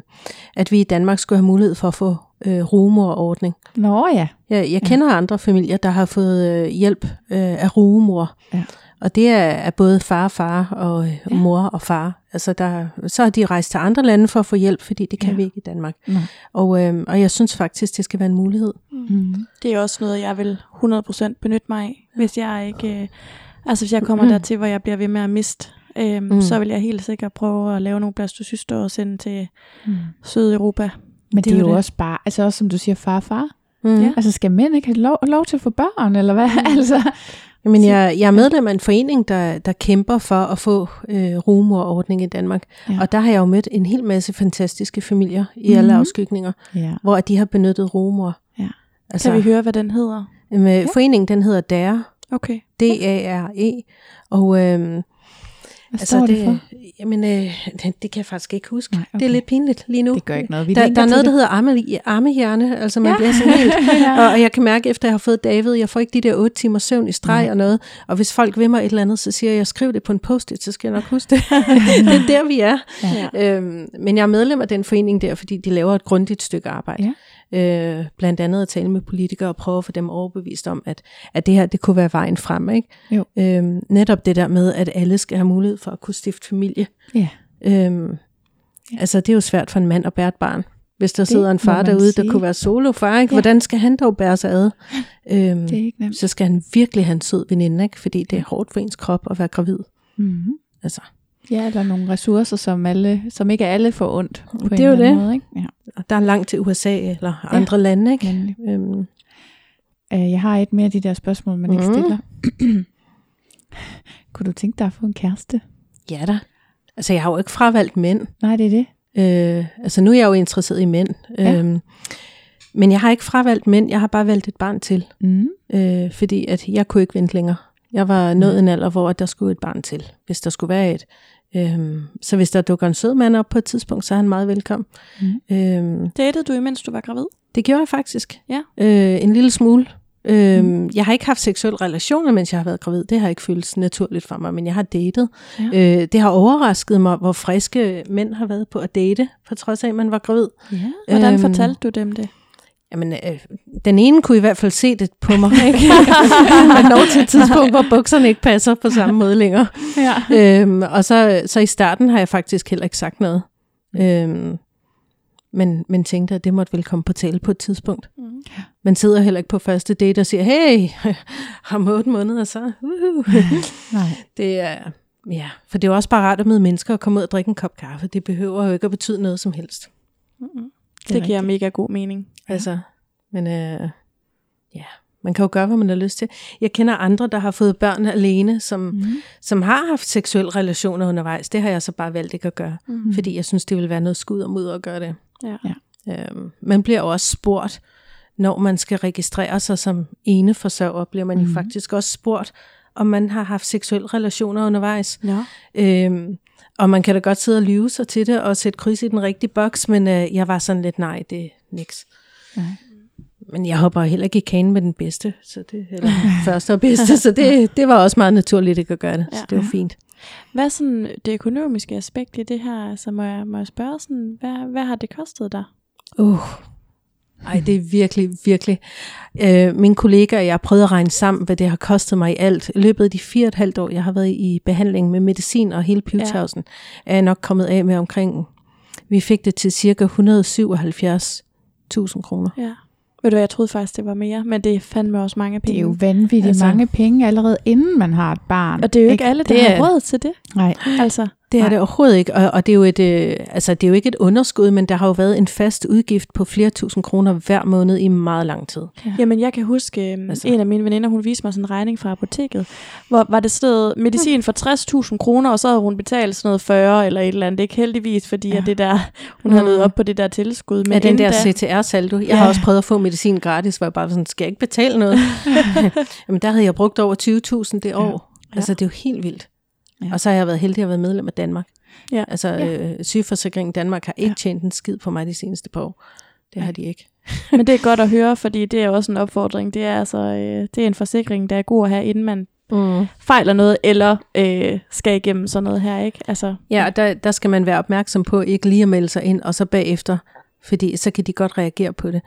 at vi i Danmark skulle have mulighed for at få øh, rumorordning. Nå ja. Jeg, jeg kender andre familier, der har fået øh, hjælp øh, af rugemor. Ja. Og det er, er både far og far og øh, Ja. mor og far. Altså der, så har de rejst til andre lande for at få hjælp, fordi det kan Ja. vi ikke i Danmark. Nej. Og, øh, og jeg synes faktisk, det skal være en mulighed. Mm. Det er også noget, jeg vil 100% benytte mig af, hvis jeg ikke... Øh, altså hvis jeg kommer Mm. dertil, hvor jeg bliver ved med at miste, øh, Mm. mm. så vil jeg helt sikkert prøve at lave nogle blastocyster og sende til Mm. Sydeuropa. Men det, er jo det. også bare, altså også som du siger, far far. Mm. Ja. Altså skal mænd ikke have lov, lov til at få børn, eller hvad? Mm. altså, Men jeg, jeg er medlem af en forening, der, der kæmper for at få øh, rumorordning i Danmark. Ja. Og der har jeg jo mødt en hel masse fantastiske familier i alle Mhm. afskygninger, ja. hvor de har benyttet rumor. Ja. Altså, Kan vi høre, hvad den hedder? Med, ja. Foreningen, den hedder DARE, Okay. D-A-R-E, og øhm, Hvad står det for? Jamen, øh, det, det kan jeg faktisk ikke huske. Nej, okay. Det er lidt pinligt lige nu. Det gør ikke noget. Vi der, der er noget, der det. hedder arme, armehjerne, altså man Ja. bliver sådan helt, Ja. og, og jeg kan mærke, efter jeg har fået David, jeg får ikke de der otte timer søvn i streg Nej. og noget, og hvis folk vil mig et eller andet, så siger jeg, jeg skriv det på en post-it, så skal jeg nok huske det. det er der, vi er. Ja. Øhm, men jeg er medlem af den forening der, fordi de laver et grundigt stykke arbejde. Ja. Øh, blandt andet at tale med politikere og prøve at få dem overbevist om, at, at det her, det kunne være vejen frem. Ikke? Jo. Øhm, netop det der med, at alle skal have mulighed for at kunne stifte familie. Ja. Øhm, Altså, det er jo svært for en mand at bære et barn. Hvis der Det sidder en far derude, sige. der kunne være solofar, ikke? Ja. hvordan skal han dog bære sig ad? Øhm, Det er ikke nemt. så skal han virkelig have en sød veninde, ikke? fordi det er hårdt for ens krop at være gravid. Mm-hmm. Altså, Ja, der er nogle ressourcer, som, alle, som ikke alle får ondt på Det en er jo eller anden det. måde. Ikke? Ja, og der er langt til USA eller andre lande. Ikke? nemlig. Øhm, Uh, jeg har et mere af de der spørgsmål, man ikke Mhm. stiller. Kunne du tænke dig at få en kæreste? ja da. Altså, jeg har jo ikke fravalgt mænd. Nej, det er det. Øh, altså, nu er jeg jo interesseret i mænd. Ja. Øhm, men jeg har ikke fravalgt mænd, jeg har bare valgt et barn til. Mm. øh, fordi at jeg kunne ikke vente længere. Jeg var nået en alder, hvor der skulle et barn til, hvis der skulle være et. Øhm, så hvis der dukker en sød mand op på et tidspunkt, så er han meget velkommen. Mm. Øhm, Datede du, imens du var gravid? det gjorde jeg faktisk. Ja. Øh, en lille smule. Øhm, mm. Jeg har ikke haft seksuelle relationer, mens jeg har været gravid. Det har ikke føltes naturligt for mig, men jeg har datet. Ja. Øh, det har overrasket mig, hvor friske mænd har været på at date, på trods af, at man var gravid. Ja. Hvordan Øhm, fortalte du dem det? Jamen, øh, den ene kunne i hvert fald se det på mig, ikke? Men dog til et tidspunkt, hvor bukserne ikke passer på samme måde længere. ja. Øhm, og så, så i starten har jeg faktisk heller ikke sagt noget. Øhm, men, men tænkte, at det måtte vel komme på tale på et tidspunkt. Mm. Man sidder heller ikke på første date og siger, hey, om otte måneder så. Uh. Nej. Det er, ja, for det er jo også bare rart at møde mennesker og komme ud og drikke en kop kaffe. Det behøver jo ikke at betyde noget som helst. Mm-hmm. Det Det, er giver mega god mening. Altså, men øh, ja, man kan jo gøre, hvad man har lyst til. Jeg kender andre, der har fået børn alene, som, mm. Som har haft seksuelle relationer undervejs. Det har jeg så bare valgt ikke at gøre, Mm. fordi jeg synes, det vil være noget skud og mudder at gøre det. Ja. Ja. Øhm, man bliver jo også spurgt, når man skal registrere sig som ene forsørger, bliver man mm. jo Mhm. faktisk også spurgt, om man har haft seksuelle relationer undervejs. Nå. Øhm, og man kan da godt sidde og lyve sig til det og sætte kryds i den rigtige boks, men øh, jeg var sådan lidt, nej, det er niks. Nej. Men jeg hopper heller ikke i kanen med den bedste, så det, eller første og bedste, så det, det var også meget naturligt at gøre det, ja. så det var fint. Hvad er sådan det økonomiske aspekt i det her? Altså må jeg, må jeg spørge sådan, hvad, hvad har det kostet dig? Uh. Ej, det er virkelig, virkelig. Øh, min kollega og jeg prøvede at regne sammen, hvad det har kostet mig i alt. I løbet af de fire og et halvt år, jeg har været i behandling med medicin og hele Pivtausen, ja. er jeg nok kommet af med omkring, vi fik det til cirka 177.000 kroner. Ja. Ved du hvad, jeg troede faktisk, det var mere, men det er fandme også mange penge. Det er jo vanvittigt Altså- mange penge allerede inden man har et barn. og det er jo ikke alle, der Det har er- råd til det. Nej. Altså, Det er Nej. det overhovedet ikke, og, og det, er jo et, øh, altså, det er jo ikke et underskud, men der har jo været en fast udgift på flere tusind kroner hver måned i meget lang tid. Ja. Jamen, jeg kan huske, altså. Altså. en af mine veninder, hun viste mig sådan en regning fra apoteket, hvor var det noget medicin for 60.000 kroner, og så havde hun betalt sådan noget 40 eller et eller andet. Ikke heldigvis, fordi Ja. ja. at det der, hun havde Mm. nået op på det der tilskud. Men Med den der CTR-saldo. Jeg Ja. har også prøvet at få medicin gratis, hvor jeg bare sådan, skal jeg ikke betale noget? Jamen der havde jeg brugt over 20.000 det år. Ja. Altså det er jo helt vildt. Ja. Og så har jeg været heldig at være medlem af Danmark. Ja. Altså Ja. øh, sygeforsikringen Danmark har ikke Ja. tjent en skid på mig de seneste par år. Det har de ikke. Men det er godt at høre, fordi det er også en opfordring. Det er altså øh, det er en forsikring, der er god at have, inden man Mm. fejler noget, eller øh, skal igennem sådan noget her, ikke? Altså, Ja, og der, der skal man være opmærksom på ikke lige at melde sig ind, og så bagefter, fordi så kan de godt reagere på det.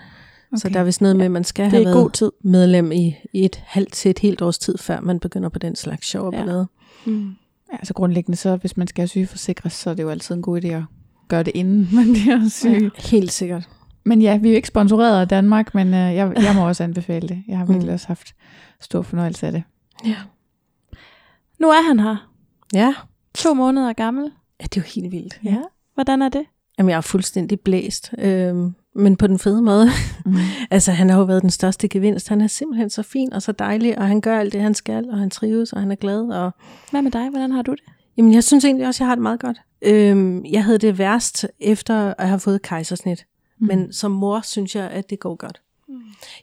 Okay. Så der er vist noget med, at man skal det have er god været tid. medlem i, et halvt til et helt års tid, før man begynder på den slags sjov og Ja. ballade. Mm. Ja, altså grundlæggende, så hvis man skal sygeforsikres, så er det jo altid en god idé at gøre det inden man bliver syg. Ja. Helt sikkert. Men ja, vi er jo ikke sponsoreret af Danmark, men øh, jeg, jeg må også anbefale det. Jeg har virkelig Mm. også haft stor fornøjelse af det. Ja. Nu er han her. Ja. To måneder gammel. ja, det er jo helt vildt. Ja. Hvordan er det? Jamen, jeg er fuldstændig blæst, øhm, men på den fede måde. Mm. altså, han har jo været den største gevinst. Han er simpelthen så fin og så dejlig, og han gør alt det, han skal, og han trives, og han er glad. Og... Hvad med dig? Hvordan har du det? Jamen, jeg synes egentlig også, jeg har det meget godt. Øhm, jeg havde det værst efter at have fået kejsersnit, mm. men som mor synes jeg, at det går godt.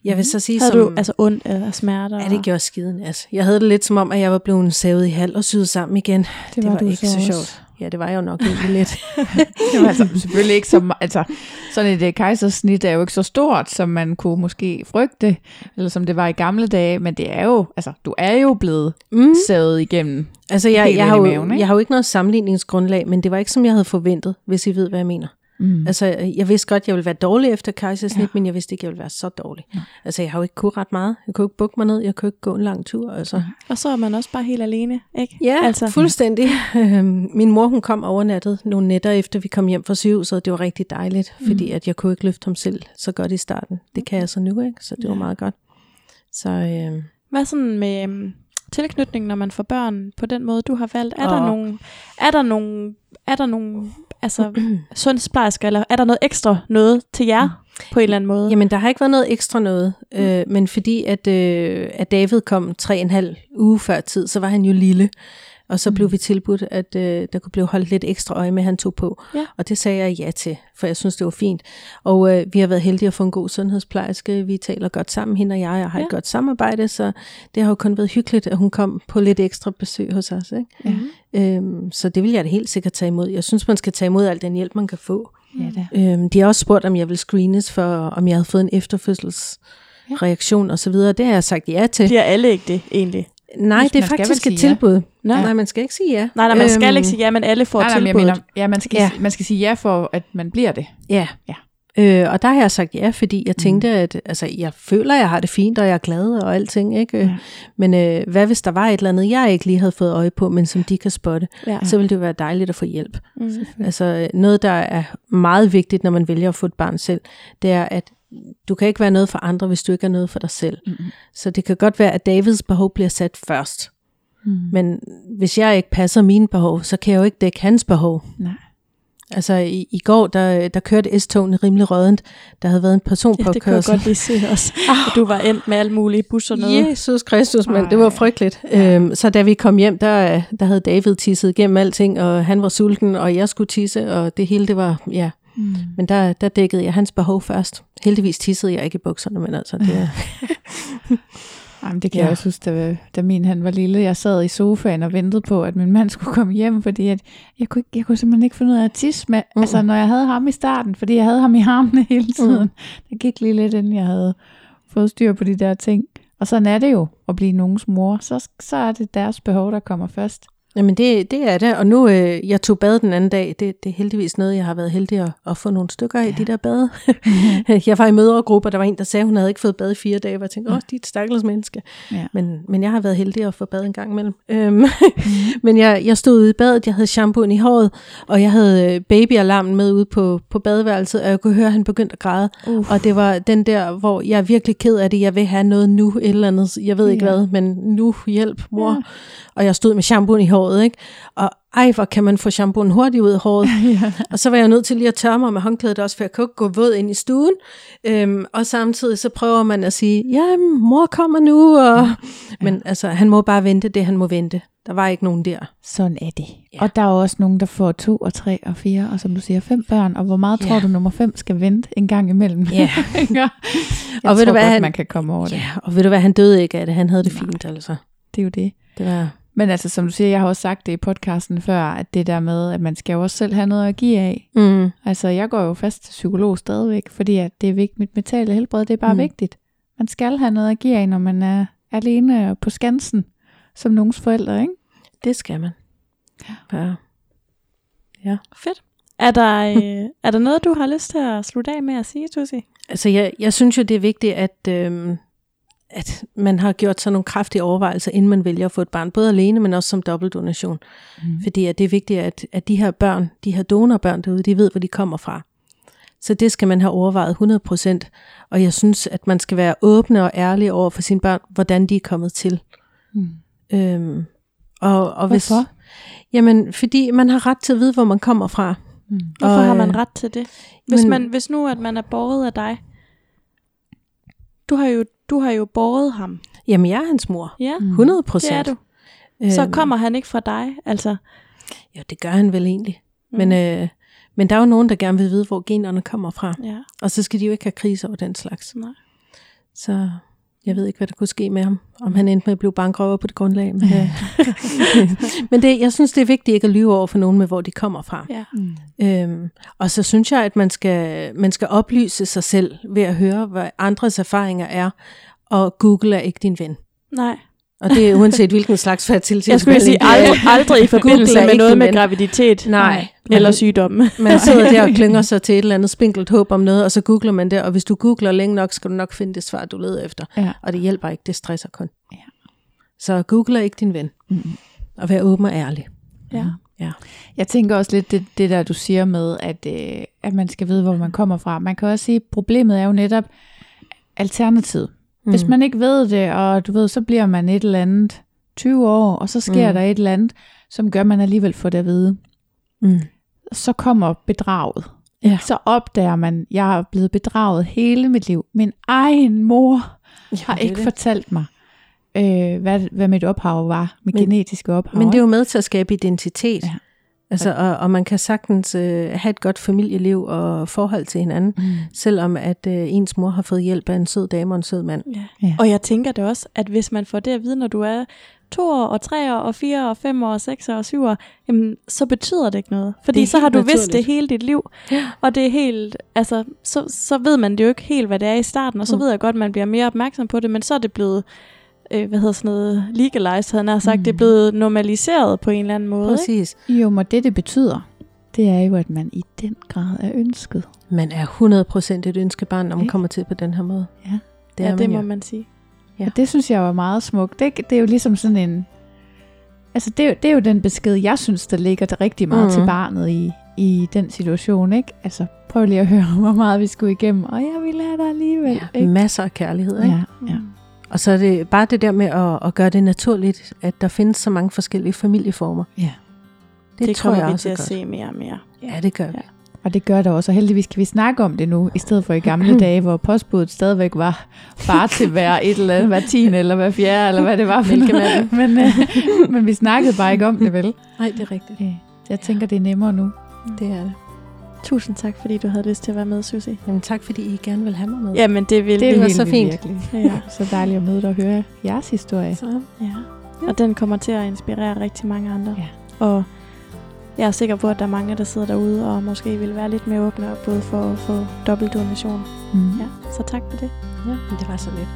Jeg vil så sige, Havde som... du altså ondt eller smerter? Ja, det gjorde skiden, altså. Jeg havde det lidt som om, at jeg var blevet savet i halv og syet sammen igen. Det, var var, du ikke så så, sjovt. Ja, det var jo nok egentlig lidt. Det var altså selvfølgelig ikke så. Altså, sådan et øh, kejsersnit er jo ikke så stort, som man kunne måske frygte, eller som det var i gamle dage, men det er jo, altså, du er jo blevet Mm. savet igennem. Altså, jeg, jeg, har jo, maven, ikke? jeg har jo ikke noget sammenligningsgrundlag, men det var ikke, som jeg havde forventet, hvis I ved, hvad jeg mener. Mm. Altså, jeg vidste godt, jeg ville være dårlig efter kejsersnit, Ja. ja. men jeg vidste ikke, jeg ville være så dårlig. Ja. Altså, jeg har jo ikke kunnet ret meget. Jeg kunne ikke bukke mig ned, jeg kunne ikke gå en lang tur. Altså. Og så er man også bare helt alene, ikke? Ja, altså. fuldstændig. Øhm, Min mor, hun kom overnattet nogle nætter efter, vi kom hjem fra sygehuset. Det var rigtig dejligt, Mm. fordi at jeg kunne ikke løfte ham selv så godt i starten. Det kan jeg så nu, ikke? Så det var Ja. meget godt. Så øh, Hvad sådan med øhm, tilknytning, når man får børn på den måde, du har valgt? Er der Åh. nogle, er der nogle, er der nogle altså, sundhedsplejersker, eller er der noget ekstra noget til jer på en eller anden måde? Jamen, der har ikke været noget ekstra noget, øh, men fordi at, øh, at David kom tre og en halv uge før tid, så var han jo lille, og så Mm. blev vi tilbudt, at øh, der kunne blive holdt lidt ekstra øje med, han tog på. Ja. Og det sagde jeg ja til, for jeg synes, det var fint. Og øh, vi har været heldige at få en god sundhedsplejerske. Vi taler godt sammen, hende og jeg, og har ja. Et godt samarbejde, så det har jo kun været hyggeligt, at hun kom på lidt ekstra besøg hos os. Ikke? Ja. Mhm. Øhm, så det vil jeg da helt sikkert tage imod. Jeg synes, man skal tage imod al den hjælp, man kan få. Ja, da. Øhm, de har også spurgt, om jeg vil screenes for, om jeg havde fået en efterfødselsreaktion ja. osv. Det har jeg sagt ja til. Bliver alle ikke det, egentlig? Nej, Hvis det er faktisk et ja. tilbud. Nå. Nej, man skal ikke sige ja. Nej, nej, man skal Øhm, ikke sige ja, men alle får Nej, nej, jeg tilbuddet. mener, ja, man skal, Ja. ja. man skal sige ja for, at man bliver det. Ja. Ja. Øh, og der har jeg sagt ja, fordi jeg tænkte, at altså, jeg føler, at jeg har det fint, og jeg er glad og alting. Ikke? Ja. Men øh, hvad hvis der var et eller andet, jeg ikke lige havde fået øje på, men som de kan spotte, Ja. så ville det være dejligt at få hjælp. Mm. Altså noget, der er meget vigtigt, når man vælger at få et barn selv, det er, at du kan ikke være noget for andre, hvis du ikke er noget for dig selv. Mm-hmm. Så det kan godt være, at Davids behov bliver sat først. Mm. Men hvis jeg ikke passer mine behov, så kan jeg jo ikke dække hans behov. Nej. Altså i, i går, der, der kørte S-togene rimelig rådent. Der havde været en Ja, det kunne jeg godt lige se også. At du var endt med alle mulige busser og noget. Jesus Kristus, mand, det var frygteligt. Øhm, så da vi kom hjem, der, der havde David tisset igennem alting, og han var sulten, og jeg skulle tisse, og det hele, det var, ja. Mm. Men der, der dækkede jeg hans behov først. Heldigvis tissede jeg ikke i bukserne, men altså, det Jamen, det kan Ja. ja. jeg også huske, da, da min han var lille. Jeg sad i sofaen og ventede på, at min mand skulle komme hjem, fordi at jeg, kunne, ikke- jeg kunne simpelthen ikke finde ud af at tisse med, Mm. altså, når jeg havde ham i starten, fordi jeg havde ham i armene hele tiden. Mm. Det gik lige lidt, inden jeg havde fået styr på de der ting. Og sådan er det jo at blive nogens mor. Så, så er det deres behov, der kommer først. Jamen det, det er det, og nu, øh, jeg tog bad den anden dag, det, det er heldigvis noget, jeg har været heldig at, at få nogle stykker af, ja. de der bade. jeg var i mødregruppe, og der var en, der sagde, hun havde ikke fået bad i fire dage, og jeg tænkte, åh, de er et stakkels menneske. Ja. Men, men jeg har været heldig at få bad en gang imellem. Øhm, men jeg, jeg stod ude i badet, jeg havde shampooen i håret, og jeg havde øh, babyalarmen med ude på, på badeværelset, og jeg kunne høre, at han begyndte at græde. Uh. Og det var den der, hvor jeg er virkelig ked af det, jeg vil have noget nu, et eller andet, jeg ved ikke Ja. hvad, men nu hjælp, mor. Ja. Og jeg stod med shampooen i håret, ikke? Og ej, hvor kan man få shampooen hurtigt ud af håret. ja. Og så var jeg nødt til lige at tørre mig med håndklædet også, for jeg kunne ikke gå våd ind i stuen. Øhm, og samtidig så prøver man at sige, ja, mor kommer nu. Og... Ja. Men altså, han må bare vente det, han må vente. Der var ikke nogen der. Sådan er det. Ja. Og der er også nogen, der får to og tre og fire, og som du siger, fem børn. Og hvor meget Ja. tror du, nummer fem skal vente en gang imellem? Ja. Jeg Og ved tror du hvad, godt, han- man kan komme over det. ja, og ved du hvad, han døde ikke af det. Han havde det Nej. fint, altså. Det er jo det. Det var... Men altså, som du siger, jeg har også sagt det i podcasten før, at det der med, at man skal jo også selv have noget at give af. Mm. Altså, jeg går jo fast til psykolog stadigvæk, fordi at det er vigtigt. Mit mentale helbred, det er bare Mm. vigtigt. Man skal have noget at give af, når man er alene og på skansen, som nogens forældre, ikke? Det skal man. Ja. ja. Fedt. Er der, øh, er der noget, du har lyst til at slutte af med at sige, Tussi? Altså, jeg, jeg synes jo, det er vigtigt, at, øhm, at man har gjort sig nogle kraftige overvejelser, inden man vælger at få et barn, både alene, men også som dobbeltdonation. Mm. Fordi at det er vigtigt, at, at de her børn, de her donorbørn derude, de ved, hvor de kommer fra. Så det skal man have overvejet 100%. Og jeg synes, at man skal være åbne og ærlige over for sine børn, hvordan de er kommet til. Mm. Øhm, og, og hvis, Hvorfor? Jamen, fordi man har ret til at vide, hvor man kommer fra. Mm. Hvorfor Og, har øh, man ret til det? Hvis, men- man, hvis nu, at man er båret af dig. Du har jo, du har jo båret ham. Jamen, jeg er hans mor. Ja, Mm. 100 det er procent. du. Så kommer han ikke fra dig, altså. Ja, det gør han vel egentlig. Mm. Men, øh, men der er jo nogen, der gerne vil vide, hvor generne kommer fra. Ja, Og så skal de jo ikke have kriser over den slags. nej. Så jeg ved ikke, hvad der kunne ske med ham. Om han endte med at blive bankrøver på det grundlag. Men, øh, men det, jeg synes, det er vigtigt ikke at lyve over for nogen med, hvor de kommer fra. Ja. Mm. Øhm, og så synes jeg, at man skal, man skal oplyse sig selv ved at høre, hvad andres erfaringer er. Og Google er ikke din ven. Nej. Og det er uanset hvilken slags fertilitet. Jeg skulle sige, aldrig, aldrig i forbindelse med noget med graviditet. Nej. Eller sygdomme. Man sidder der og klynger sig til et eller andet spinkelt håb om noget, og så googler man det, og hvis du googler længe nok, skal du nok finde det svar, du leder efter. Ja. Og det hjælper ikke, det stresser kun. Ja. Så Google er ikke din ven. Mm. Og vær åben og ærlig. Ja. Ja. Jeg tænker også lidt det, det der, du siger med, at, øh, at man skal vide, hvor man kommer fra. Man kan også sige, at problemet er jo netop alternativet. Mm. Hvis man ikke ved det, og du ved, så bliver man et eller andet 20 år, og så sker Mm. der et eller andet, som gør, at man alligevel får det at vide. Mm. Så kommer bedraget. Ja. Så opdager man, at jeg er blevet bedraget hele mit liv. Min egen mor har det er ikke det. fortalt mig, øh, hvad, hvad mit ophav var, mit Men- genetiske ophav. Men det er jo med til at skabe identitet. Ja. Altså, og, og man kan sagtens øh, have et godt familieliv og forhold til hinanden, Mm. selvom at øh, ens mor har fået hjælp af en sød dame og en sød mand. Ja. Ja. Og jeg tænker det også, at hvis man får det at vide, når du er to år, og tre år, og fire, og fem år, og seks år, og syv år, jamen, så betyder det ikke noget. Fordi så har du vidst naturligt. det hele dit liv. Og det er helt, altså, så, så ved man det jo ikke helt, hvad det er i starten, og så Mm. ved jeg godt, at man bliver mere opmærksom på det, men så er det blevet, øh, hvad hedder sådan noget, legalized, havde han har sagt, Mm. det er blevet normaliseret på en eller anden måde. Ikke? Præcis. Jo, men det det betyder, det er jo, at man i den grad er ønsket. Man er 100% et ønskebarn, når man Ikke? kommer til på den her måde. Ja. Det ja, er det man må jo. man sige. Ja. Og det synes jeg var meget smukt. Det, det er jo ligesom sådan en... Altså, det er, jo, det er jo den besked, jeg synes, der ligger der rigtig meget mm. til barnet i, i den situation, ikke? Altså, prøv lige at høre, hvor meget vi skulle igennem, og jeg vil have dig alligevel, Ja, ikke? masser af kærlighed. Ikke? Ja, ja. Og så er det bare det der med at, at gøre det naturligt, at der findes så mange forskellige familieformer. ja. Det, det tror kommer jeg vi også til at godt. se mere og mere. Ja, det gør vi. Ja. Og det gør der også, og heldigvis kan vi snakke om det nu, i stedet for i gamle dage, hvor postbuddet stadigvæk var bare til hver et eller andet, hver tiende eller hver fjerde, eller hvad det var for noget. Men, øh, men vi snakkede bare ikke om det, vel? Nej, det er rigtigt. Øh, Jeg tænker, det er nemmere nu. Det er det. Tusind tak, fordi du havde lyst til at være med, Susie. Jamen tak, fordi I gerne vil have mig med. Jamen, det vil Det vi. var så fint. Virkelig. Ja. Så dejligt at møde dig og høre jeres historie. Så, Ja. Og den kommer til at inspirere rigtig mange andre. Ja. Og jeg er sikker på, at der er mange, der sidder derude og måske vil være lidt mere åbne op, både for at få dobbeltdonation. Mm. Ja. Så tak for det. ja, det var så lidt.